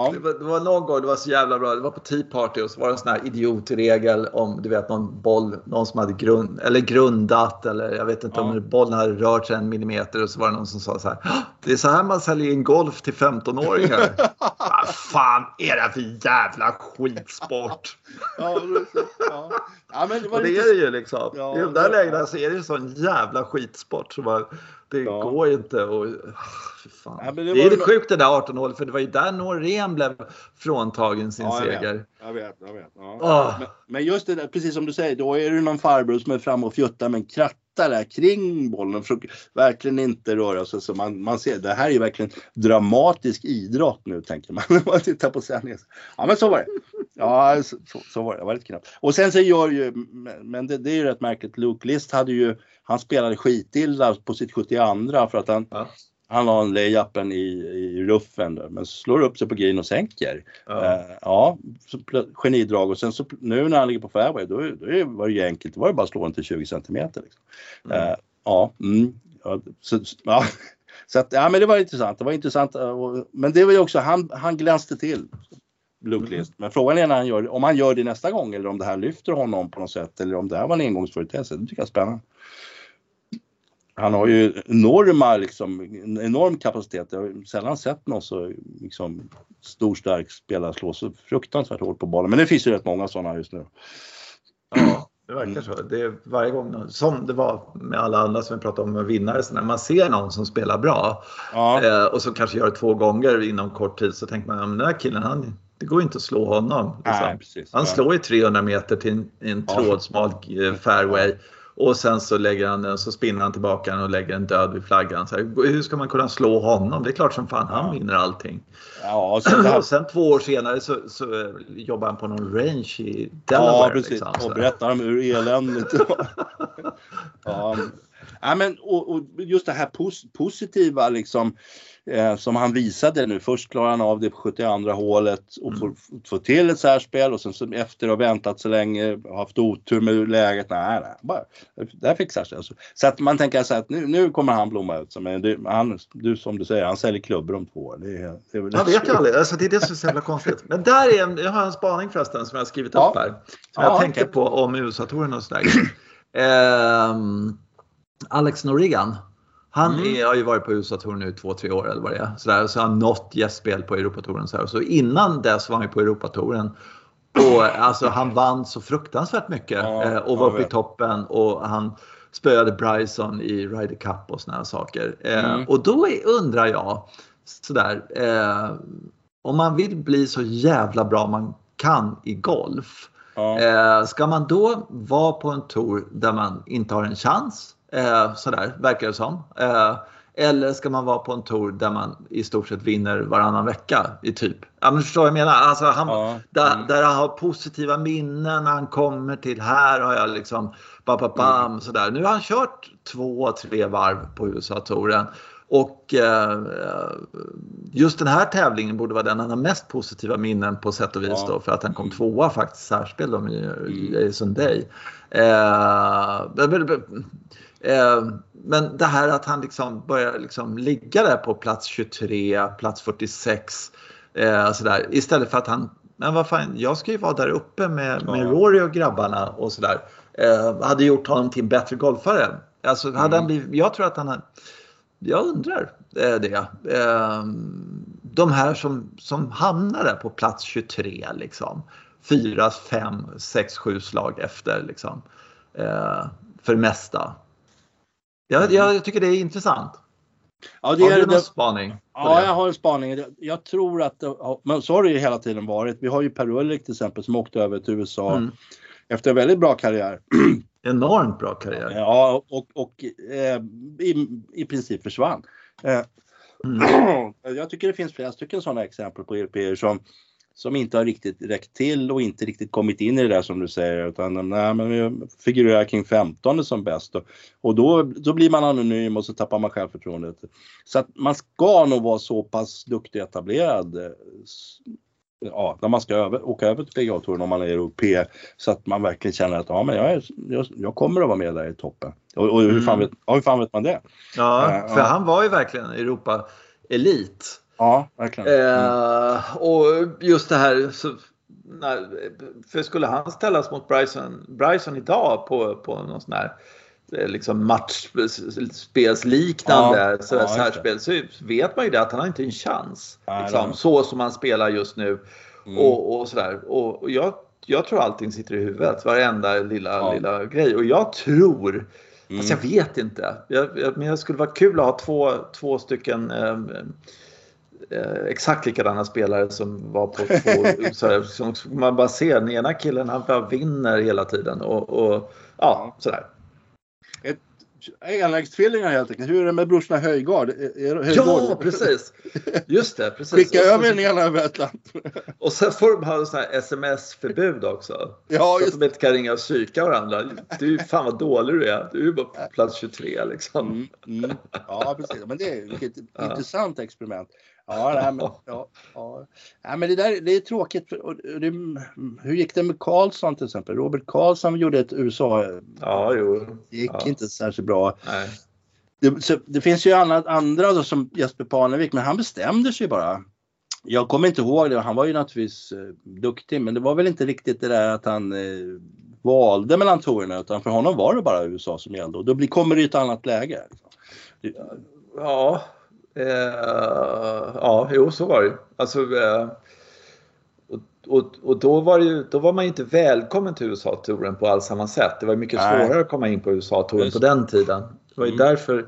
ja, Det var, det var någon gång, det var så jävla bra, det var på Tea Party och så var det en sån här idiotregel om du vet någon boll, någon som hade grund, eller grundat eller jag vet inte Ja. om bollen hade rört sig en millimeter och så var det någon som sa så här. "Åh, Det är så här man säljer in golf till 15-åringar. Vad fan är det för jävla skitsport? ja, ja. men det Och det lite, är det ju liksom. Ja, I de där det- lägena så är det ju sån jävla skitsport. Så man, Det Ja. går ju inte och fan. Ja, det, det är ju- sjukt det där 18 hål för det var ju där Norén blev fråntagen sin Ja, jag vet. seger. Jag vet, jag vet. Ah. Men, men just det där, precis som du säger, då är det någon farbror som är framme och fjuttar med en kratta där kring bollen för att verkligen inte röra sig. Så man, man ser, det här är ju verkligen dramatisk idrott nu tänker man när man tittar på sändningen. Ja men så var det. Ja så, så, var det, det var lite knappt. Och sen så gör ju, men- men det, det är ju rätt märkligt, Luke List hade ju, han spelade skitilla på sitt 72 för att han Ja han har en layupen i, i ruffen där, men slår upp sig på green och sänker. Ja. Eh, ja, så genidrag och sen så nu när han ligger på fairway då, då är- var det ju enkelt. Då var det bara att slå den till 20 centimeter. Liksom. Eh, ja, mm, ja, så, ja. Så att, ja, men det var intressant. Det var intressant. eh, och- Men det var ju också, han, han glänste till. Luke. Men frågan är när han gör, om han gör det nästa gång eller om det här lyfter honom på något sätt eller om det här var en engångsföreteelse. Det tycker jag är spännande. Han har ju enorma, liksom, en enorm kapacitet. Jag har sällan sett någon så liksom, stor stark spelare slå så fruktansvärt hårt på bollen. Men det finns ju rätt många sådana just nu. Ja, det verkar så. Det är varje gång, som det var med alla andra som vi pratade om vinnare, så när man ser någon som spelar bra Ja, eh, och som kanske gör det två gånger inom kort tid så tänker man, ja, men den här killen, han, det går inte att slå honom. liksom. nej, precis. Han Ja. slår ju 300 meter till en, en trådsmal eh, fairway och sen så lägger han den, så spinner han tillbaka den och lägger en död vid flaggan. Så här, hur ska man kunna slå honom? Det är klart som fan han Ja. vinner allting. Ja, så här, Och sen två år senare så, så jobbar han på någon range i Delaware. ja precis. liksom, och berättar om hur eländigt det var. ja. Ja, men och, och just det här pos positiva liksom eh, som han visade nu. Först klarar han av det på 72 hålet och får, får till ett särspel och sen så efter att ha väntat så länge, haft otur med läget. Nej, nej, bara, det här fixar sig. Alltså. Så att man tänker så att nu, nu kommer han blomma ut. Men det, han, du som du säger, han säljer klubbor om två år. Det, är- det väl Man vet ju aldrig. Alltså, det är det som är så jävla konstigt. Men där är en, jag har en spaning förresten som jag har skrivit Ja. upp här. Som Ja, jag tänker det- på om USA-touren och sådär. Ehm, Alex Norigan. Han Mm. är, har ju varit på USA-touren nu två, tre år eller vad det är. Sådär, så har han nått gästspel på Europatouren. Så, här. så innan dess var han ju på Europatouren. Och alltså han vann så fruktansvärt mycket Ja, eh, och var uppe i toppen och han spöade Bryson i Ryder Cup och såna här saker. Eh, Mm. Och då undrar jag sådär, eh, om man vill bli så jävla bra man kan i golf. Ja. Eh, ska man då vara på en tour där man inte har en chans? Eh, sådär verkar det som. Eh, eller ska man vara på en tour där man i stort sett vinner varannan vecka i typ? Ja men förstår vad jag menar? Alltså, han, Ja. där, Mm. där han har positiva minnen när han kommer till här har jag liksom bam, bam, bam, sådär. Nu har han kört två, tre varv på USA-touren. Och eh, just den här tävlingen borde vara den han har mest positiva minnen på sätt och vis Ja. då för att han kom tvåa faktiskt särspel då i, Mm. i Sunday. Eh, men- eh, men det här att han liksom börjar liksom ligga där på plats 23, plats 46 eh, sådär istället för att han men vad fan, jag ska ju vara där uppe med, med. Rory och grabbarna och sådär. Eh, hade gjort honom till en bättre golfare. Alltså, hade Mm. han blivit, jag tror att han har, jag undrar det. De här som, som hamnar där på plats 23 liksom. Fyra, fem, sex, sju slag efter liksom. För det mesta. Jag, jag tycker det är intressant. Ja, det Har är du det. någon spaning? Ja, jag har en spaning. Jag- tror att, men så har det ju hela tiden varit. Vi har ju Per Ulrik till exempel som åkte över till USA Mm. efter en väldigt bra karriär. Enormt bra karriär. Ja, och, och eh, i, i princip försvann. Eh, Mm. jag tycker det finns flera stycken sådana exempel på europeer som, som inte har riktigt räckt till och inte riktigt kommit in i det där som du säger utan nej, men vi figurerar kring 15 som bäst och, och då, då blir man anonym och så tappar man självförtroendet. Så att man ska nog vara så pass duktig etablerad eh, Ja, när man ska över, åka över till PGA-touren om man är europe så att man verkligen känner att ja, men jag, är, jag, jag kommer att vara med där i toppen. Och, och hur, fan Mm. vet, ja, hur fan vet man det? Ja, Eh, för ja. han var ju verkligen Europa-elit. Ja, verkligen. Mm. Eh, och just det här, så, när, för skulle han ställas mot Bryson, Bryson idag på, på någon sån här eh, liksom matchspelsliknande Ja, ja, det. särspel så vet man ju det att han har inte en chans. Nej, liksom, nej. så som han spelar just nu. Mm. Och, och sådär. Och, och jag, jag tror allting sitter i huvudet, varenda lilla, Ja. lilla grej. Och jag tror Mm. Fast jag vet inte. Jag, jag, men jag skulle vara kul att ha två, två stycken eh, exakt likadana spelare som var på två, så som man bara ser, den ena killen han bara vinner hela tiden och, och ja, sådär. Enäggstvillingar helt enkelt. Hur är det med brorsorna Höjgard? Ja, precis. Just det. Precis. Skicka över den ena över Atlanten. Och sen får de ha sådana här sms-förbud också. Ja, så att de inte kan ringa och psyka varandra. Du, fan vad dålig du är. Du är bara på plats 23 liksom. Mm, mm. Ja, precis. Men det är ett ja. intressant experiment. Ja, nej, men, ja, ja. ja, men det där det är tråkigt. Det, hur gick det med Karlsson till exempel? Robert Karlsson gjorde ett USA. Ja, jo. Det gick ja. inte särskilt bra. Nej. Det, så, det finns ju annat, andra då, som Jesper Parnevik, men han bestämde sig bara. Jag kommer inte ihåg det, han var ju naturligtvis eh, duktig, men det var väl inte riktigt det där att han eh, valde mellan tourerna, utan för honom var det bara USA som gällde och då blir, kommer det ett annat läge. Liksom. Ja, Eh, ja, jo så var det alltså, eh, och, och, och, då, var ju, då var man ju inte välkommen till USA-touren på alls samma sätt. Det var mycket Nej. svårare att komma in på USA-touren på den tiden. Det var ju mm. därför,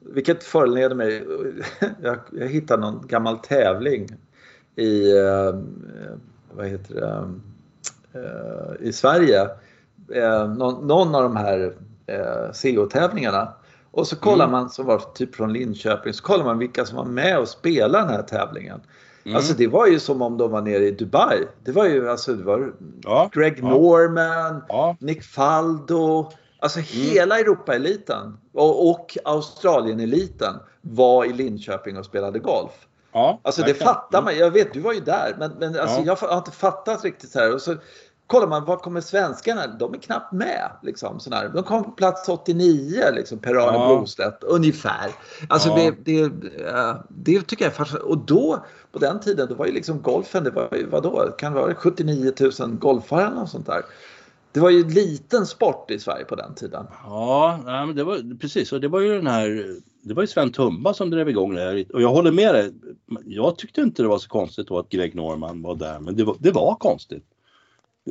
vilket föranleder mig, jag, jag hittade någon gammal tävling i, eh, vad heter det, eh, i Sverige. Eh, någon, någon, av de här eh, CO-tävlingarna och så kollar mm. man, som var typ från Linköping, så kollar man vilka som var med och spelade den här tävlingen. Mm. Alltså det var ju som om de var nere i Dubai. Det var ju alltså, det var ja, Greg ja. Norman, ja. Nick Faldo. Alltså mm. hela Europaeliten och, och Australieneliten var i Linköping och spelade golf. Ja, alltså det fattar man. Jag vet, du var ju där. Men, men alltså, jag har inte fattat riktigt här. Och så kollar man, var kommer svenskarna? De är knappt med. Liksom, sådär. De kom på plats 89, liksom, Per-Arne ja. Brostedt, ungefär. Alltså ja. det, det, det, tycker jag är fascinerande. Och då, på den tiden, då var ju liksom golfen, det var ju, vadå, kan det vara 79 000 golfare och sånt där. Det var ju en liten sport i Sverige på den tiden. Ja, men det var precis. Och det var ju den här det var ju Sven Tumba som drev igång det här. Och jag håller med dig. Jag tyckte inte det var så konstigt då att Greg Norman var där, men det var, det var konstigt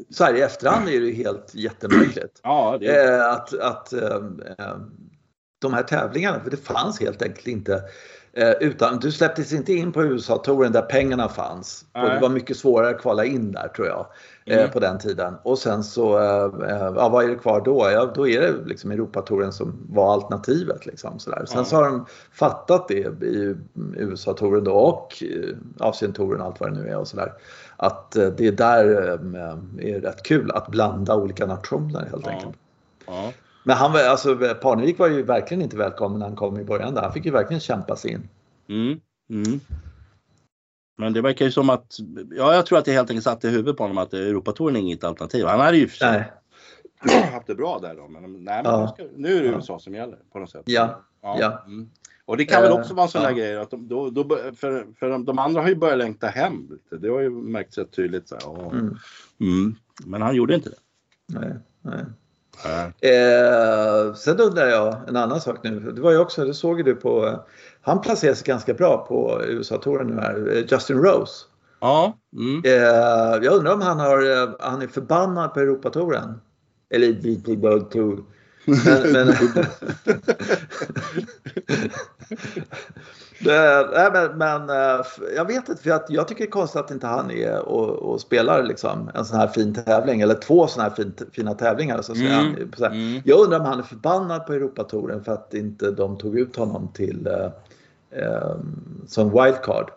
så här i efterhand är det ju helt jättemärkligt. Ja, det är... eh, att, att eh, eh, de här tävlingarna, för det fanns helt enkelt inte. Eh, utan du släpptes inte in på USA-touren där pengarna fanns. Och det var mycket svårare att kvala in där tror jag. Mm. På den tiden. Och sen så, ja vad är det kvar då? Ja, då är det liksom Europatouren som var alternativet. Liksom, sådär. Sen ja. så har de fattat det i USA-touren då och Asien-touren och allt vad det nu är och sådär att eh, det där eh, är rätt kul att blanda olika nationer helt ja. enkelt. Ja. Men han, alltså, Parnevik var ju verkligen inte välkommen när han kom i början. Där. Han fick ju verkligen kämpa sig in. Mm. Mm. Men det verkar ju som att, ja jag tror att det helt enkelt satt i huvudet på honom att Europatouren är inget alternativ. Han hade ju nej. haft det bra där då. Men, nej, men ja. ska, nu är det USA som gäller på något sätt. Ja. ja. ja. Mm. Och det kan väl också vara en sån där ja. grej att de, då, då, för, för de, de, andra har ju börjat längta hem. Det har ju märkts rätt tydligt. Så här, mm. Mm. Men han gjorde inte det. Nej, nej. Eh, sen undrar jag en annan sak nu. Det var ju också, det såg du på, han placerar sig ganska bra på USA-touren nu här, eh, Justin Rose. Ja. Mm. Eh, jag undrar om han, har, eh, han är förbannad på Europatouren. Eller World Tour. Men, men, det, nej, men, men, eh, jag vet inte, för jag, jag tycker det är konstigt att inte han är och, och spelar liksom en sån här fin tävling eller två såna här fin, fina tävlingar. Så mm. Så mm. Jag undrar om han är förbannad på Europatouren för att inte de tog ut honom till eh, eh, som wildcard.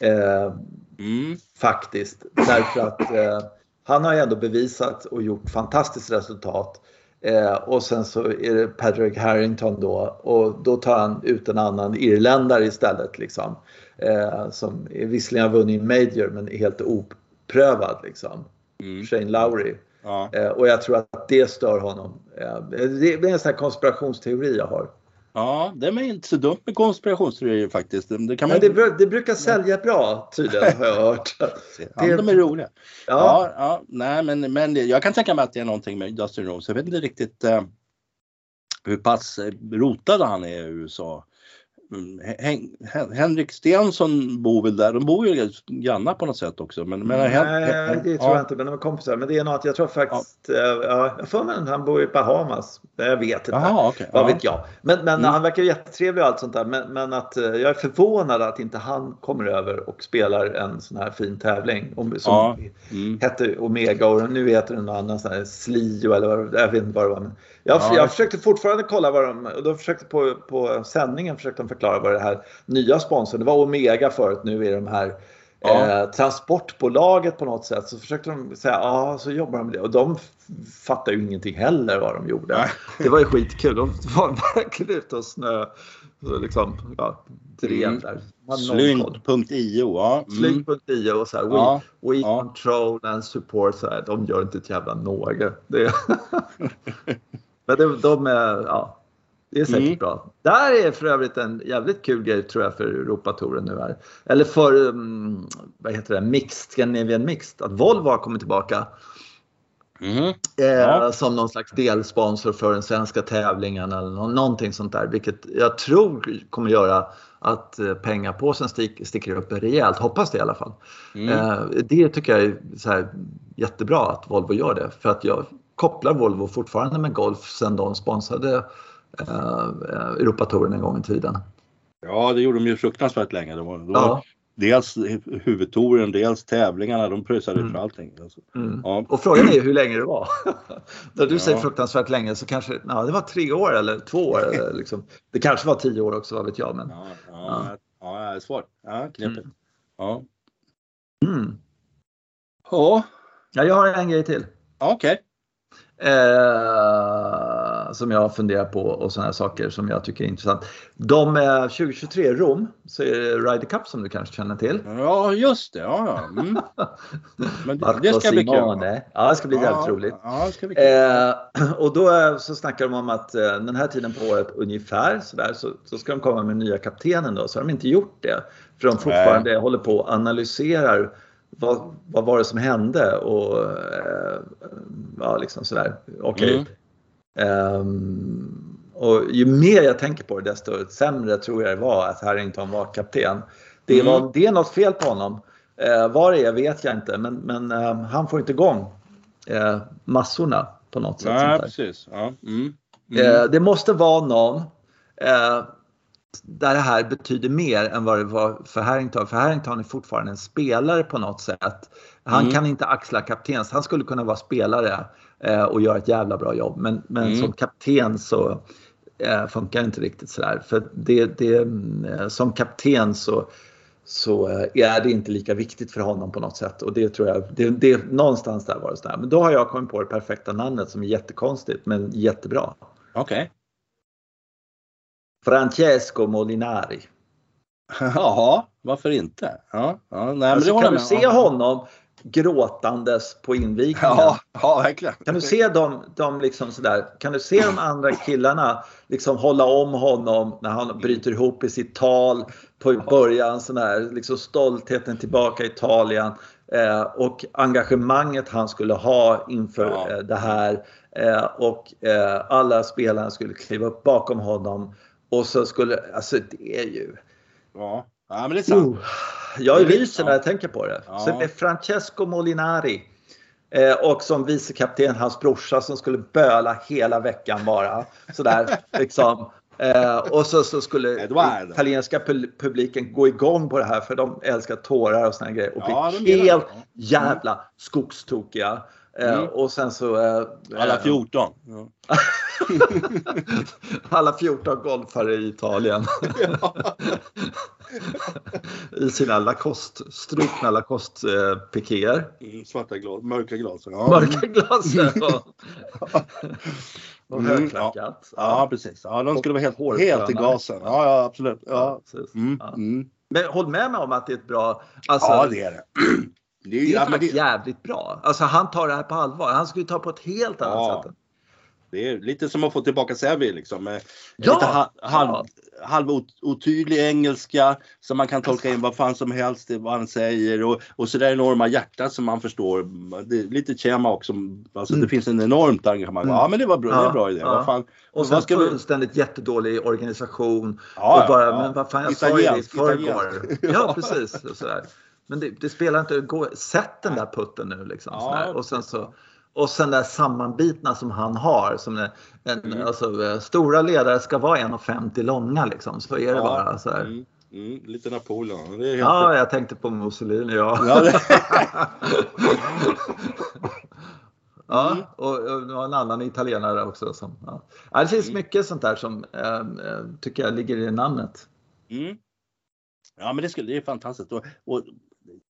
Eh, mm. Faktiskt, därför att eh, han har ju ändå bevisat och gjort fantastiskt resultat. Eh, och sen så är det Patrick Harrington då och då tar han ut en annan irländare istället. Liksom, eh, som visserligen har vunnit Major men är helt oprövad. Liksom. Mm. Shane Lowry. Ja. Eh, och jag tror att det stör honom. Eh, det är en sån här konspirationsteori jag har. Ja, det är inte så dumt med konspirationsteorier faktiskt. Det, kan man... det, det brukar sälja bra tydligen har jag hört. ja, de är roliga. Ja. ja, ja, nej, men, men jag kan tänka mig att det är någonting med Dustin Rose. Jag vet inte riktigt eh, hur pass rotad han är i USA. Mm, Hen Hen Henrik Stensson bor väl där. De bor ju grannar på något sätt också. Men, men Nej, Hen det tror ja. jag inte. Men de är kompisar. Men det är något, jag tror faktiskt, ja. ja jag får mig han bor i Bahamas. Jag vet inte. Aha, okay. Vad vet jag. Men, men mm. han verkar jättetrevlig och allt sånt där. Men, men att eh, jag är förvånad att inte han kommer över och spelar en sån här fin tävling. Som ja. mm. hette Omega och nu heter den någon annan sån här Slio eller vad, jag vet inte vad det var. Men jag, ja. jag försökte fortfarande kolla vad de, och de försökte på, på sändningen försökte de förklara vad det här nya sponsorn, det var Omega förut, nu är de här Ja. Eh, transportbolaget på något sätt så försökte de säga ja så jobbar de med det och de fattar ju ingenting heller vad de gjorde. Nej. Det var ju skitkul. De var verkligen ute och snö. Så liksom, ja, drev mm. där. Slynt.io. Ja. Mm. Slynt.io och så här, ja. We, we ja. control and support. Så här, de gör inte ett jävla något. Det... Men de, de är, ja, det är säkert mm. bra. Där är för övrigt en jävligt kul grej tror jag för Europatouren nu här. Eller för, um, vad heter det, Mixed, Scandinavian Mixed. Att Volvo har kommit tillbaka. Mm. Eh, ja. Som någon slags delsponsor för den svenska tävlingen eller någonting sånt där. Vilket jag tror kommer göra att eh, pengapåsen stick, sticker upp rejält. Hoppas det i alla fall. Mm. Eh, det tycker jag är här, jättebra att Volvo gör det. För att jag kopplar Volvo fortfarande med golf sedan de sponsrade eh, Europatouren en gång i tiden. Ja, det gjorde de ju fruktansvärt länge. De var, de ja. Dels huvudtouren, dels tävlingarna, de pröjsade mm. för allting. Alltså. Mm. Ja. Och frågan är hur länge det var. När du ja. säger fruktansvärt länge så kanske ja, det var tre år eller två år. Eller liksom. Det kanske var tio år också, vad vet jag. Men, ja, ja, ja. ja det är svårt. Ja, knepigt. Mm. Ja. Mm. Ja. Jag har en grej till. Okej. Okay. Eh, som jag funderar på och sådana saker som jag tycker är intressant. De är 2023 i Rom så är det Ryder Cup som du kanske känner till. Ja just det. Ja, ja. Mm. Men det, det ska bli kul. Ja det ska bli jävligt ja, roligt. Ja, det ska bli kul. Eh, och då så snackar de om att eh, den här tiden på året ungefär sådär så, så ska de komma med nya kaptenen då. Så har de inte gjort det. För de fortfarande Nej. håller på och analyserar vad, vad var det som hände och eh, ja, liksom sådär. Okej. Okay. Mm. Um, och ju mer jag tänker på det desto sämre tror jag det var att Harrington var kapten. Det, mm. var, det är något fel på honom. Eh, vad det är vet jag inte men, men eh, han får inte igång eh, massorna på något sätt. Ja, precis. Ja. Mm. Mm. det måste vara någon eh, där det här betyder mer än vad det var för Harrington. För Harrington är fortfarande en spelare på något sätt. Han mm. kan inte axla kaptens. Han skulle kunna vara spelare eh, och göra ett jävla bra jobb. Men, men mm. som kapten så eh, funkar det inte riktigt sådär. För det, det, eh, som kapten så, så eh, är det inte lika viktigt för honom på något sätt. Och det tror jag, det, det, någonstans där var det sådär. Men då har jag kommit på det perfekta namnet som är jättekonstigt men jättebra. Okej. Okay. Francesco Molinari. Ja, varför inte? Ja, ja, nej, alltså, kan du se honom gråtandes på invigningen? Ja, ja verkligen. Kan du se dem, dem liksom sådär, kan du se de andra killarna liksom hålla om honom när han bryter ihop i sitt tal på början, sån här, liksom stoltheten tillbaka i Italien eh, och engagemanget han skulle ha inför ja. eh, det här eh, och eh, alla spelarna skulle kliva upp bakom honom och så skulle, alltså det är ju... Ja, ja men det är sant. Uh, jag ryser när jag tänker på det. Ja. Så med Francesco Molinari eh, och som vicekapten hans brorsa som skulle böla hela veckan bara. Sådär liksom. Eh, och så, så skulle Edward. italienska publiken gå igång på det här för de älskar tårar och såna grejer och ja, bli helt jävla skogstokiga. Eh, mm. Och sen så... Eh, alla 14. Ja. alla 14 golfare i Italien. I sina Lacoste, strukna Lacoste-pikéer. Mm, svarta glas, mörka glas. Ja. Mörka glas, ja. Och mm, högklackat. Ja. ja. precis. Ja, de skulle vara helt, helt i gasen. Ja, ja absolut. Ja. Mm, mm. Men håll med mig om att det är ett bra... Alltså, ja, det är det. Det är, det är faktiskt det... jävligt bra. Alltså han tar det här på allvar. Han skulle ta på ett helt annat ja. sätt. Det är lite som att få tillbaka Sevi liksom. Med Ja, lite ha, halv, ja. halvotydlig engelska som man kan tolka in vad fan som helst det vad han säger och, och så där enorma hjärtat som man förstår. Det är lite Chema också. Alltså det finns en enormt engagemang. Mm. Ja men det var bra, det är Ja, bra idé. ja. Vad fan, Och sen ska vi... fullständigt jättedålig organisation. Ja, och bara, ja. men vad fan, jag sa ju det i förrgår. Ja, precis. Och sådär. Men det, det spelar inte, gå, sätt den där putten nu liksom. Ja. Och sen så och sen där sammanbitna som han har. Som en, Mm. alltså, stora ledare ska vara 1,50 långa liksom. Så är det Ja, bara. Så. Mm, mm, lite Napoleon. Det är helt Ja, jag tänkte på Mussolini. Ja. Ja, det... Ja, Mm. och, och en annan italienare också. Som, ja. Det finns Mm. mycket sånt där som eh, tycker jag ligger i namnet. Mm. Ja men det, skulle, det är fantastiskt. Och, och,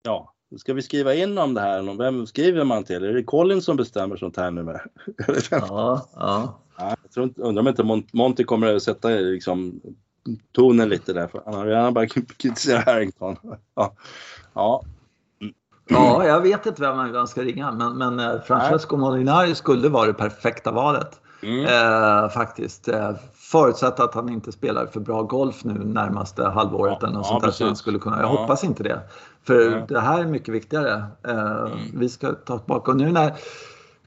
ja, ska vi skriva in om det här? Vem skriver man till? Är det Colin som bestämmer sånt här nu med? Ja, ja. Ja, jag tror inte, undrar om inte Mon- Monty kommer att sätta liksom, tonen lite där. För han har redan börjat kritisera Harrington. Ja. ja. ja, jag vet inte vem man ska ringa, men, men eh, Francesco Molinari skulle vara det perfekta valet. Mm. Eh, faktiskt. Eh, förutsatt att han inte spelar för bra golf nu närmaste halvåret Ja, eller något ja, sånt där. Han skulle kunna, jag Ja. hoppas inte det. För Ja. det här är mycket viktigare. Eh, Mm. Vi ska ta tillbaka. Och nu när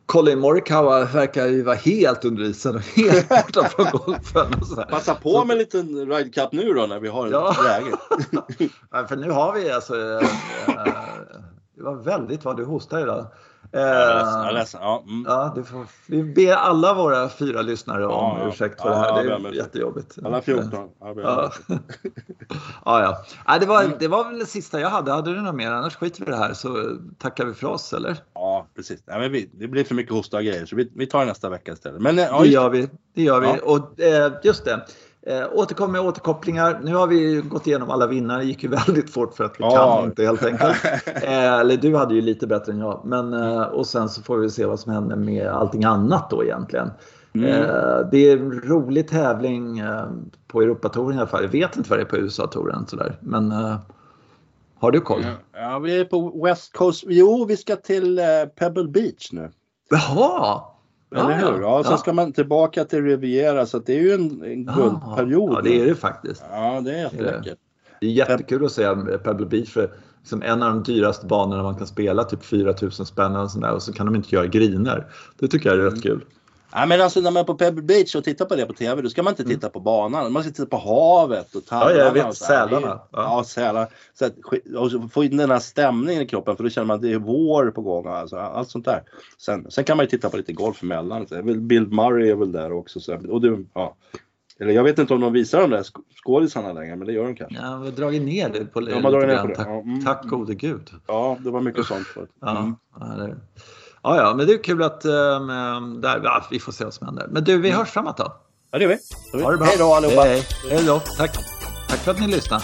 Colin Morikawa verkar ju vara helt under isen och helt borta från golfen. Och sådär. Passa på med en liten Ride Cup nu då när vi har Ja. läge. För nu har vi alltså... Eh, eh, det var väldigt vad du hostar idag. Eh, Jag är ledsen. Ja, mm. Ja, du får, vi ber alla våra fyra lyssnare om Ja, ja. ursäkt för Ja, det här. Det är ursäkt. jättejobbigt. Alla 14. Ja, Ja. ja, ja. Det, var, det var väl det sista jag hade. Hade du något mer? Annars skiter vi i det här så tackar vi för oss, eller? ja precis. Nej, men vi, det blir för mycket hosta och grejer så vi, vi tar det nästa vecka istället. Men eh, ja, Det just, gör vi. Det gör vi. Ja. Och eh, just det. Eh, återkom med återkopplingar. Nu har vi gått igenom alla vinnare. Det gick ju väldigt fort för att vi Ja. kan inte helt enkelt. Eh, eller du hade ju lite bättre än jag. Men, eh, och sen så får vi se vad som händer med allting annat då egentligen. Mm. Eh, det är en rolig tävling eh, på Europatouren i alla fall. Jag vet inte vad det är på USA-touren sådär. Men eh, har du koll? ja, vi är på West Coast. Jo, vi ska till eh, Pebble Beach nu. Jaha! Eller hur? Ja, sen ska man tillbaka till Riviera så att det är ju en, en guldperiod. Ja, det är det faktiskt. Ja, det är. Det är jättekul att se Pebble Beach för liksom en av de dyraste banorna man kan spela, typ 4000 spänn och, sådär, och så kan de inte göra griner. Det tycker jag är rätt kul. Ja, men alltså när man är på Pebble Beach och tittar på det på TV, då ska man inte titta på banan. Man ska titta på havet och tallarna. Mm. Ja, jag vet. Sälarna. Ja. Ja, sälar. Så att, och så få in den här stämningen i kroppen för då känner man att det är vår på gång. Alltså, allt sånt där. Sen, sen kan man ju titta på lite golf emellan. Bill Murray är väl där också. Så, och du, ja. Eller jag vet inte om de visar de där sk- skådisarna längre, men det gör de kanske. Ja, vi har dragit ner det på har lite dragit ner på det. Tack, Ja, mm. tack gode gud. Ja, det var mycket sånt förut. Ja, Mm. ja, det, ja, ja, men det är kul att um, där, ja, vi får se vad som händer. Men du, vi hörs framåt då. Ja, det gör vi. Ha det bra. Hej då allihopa! Hej, hej. hej då. Tack. Tack för att ni lyssnade.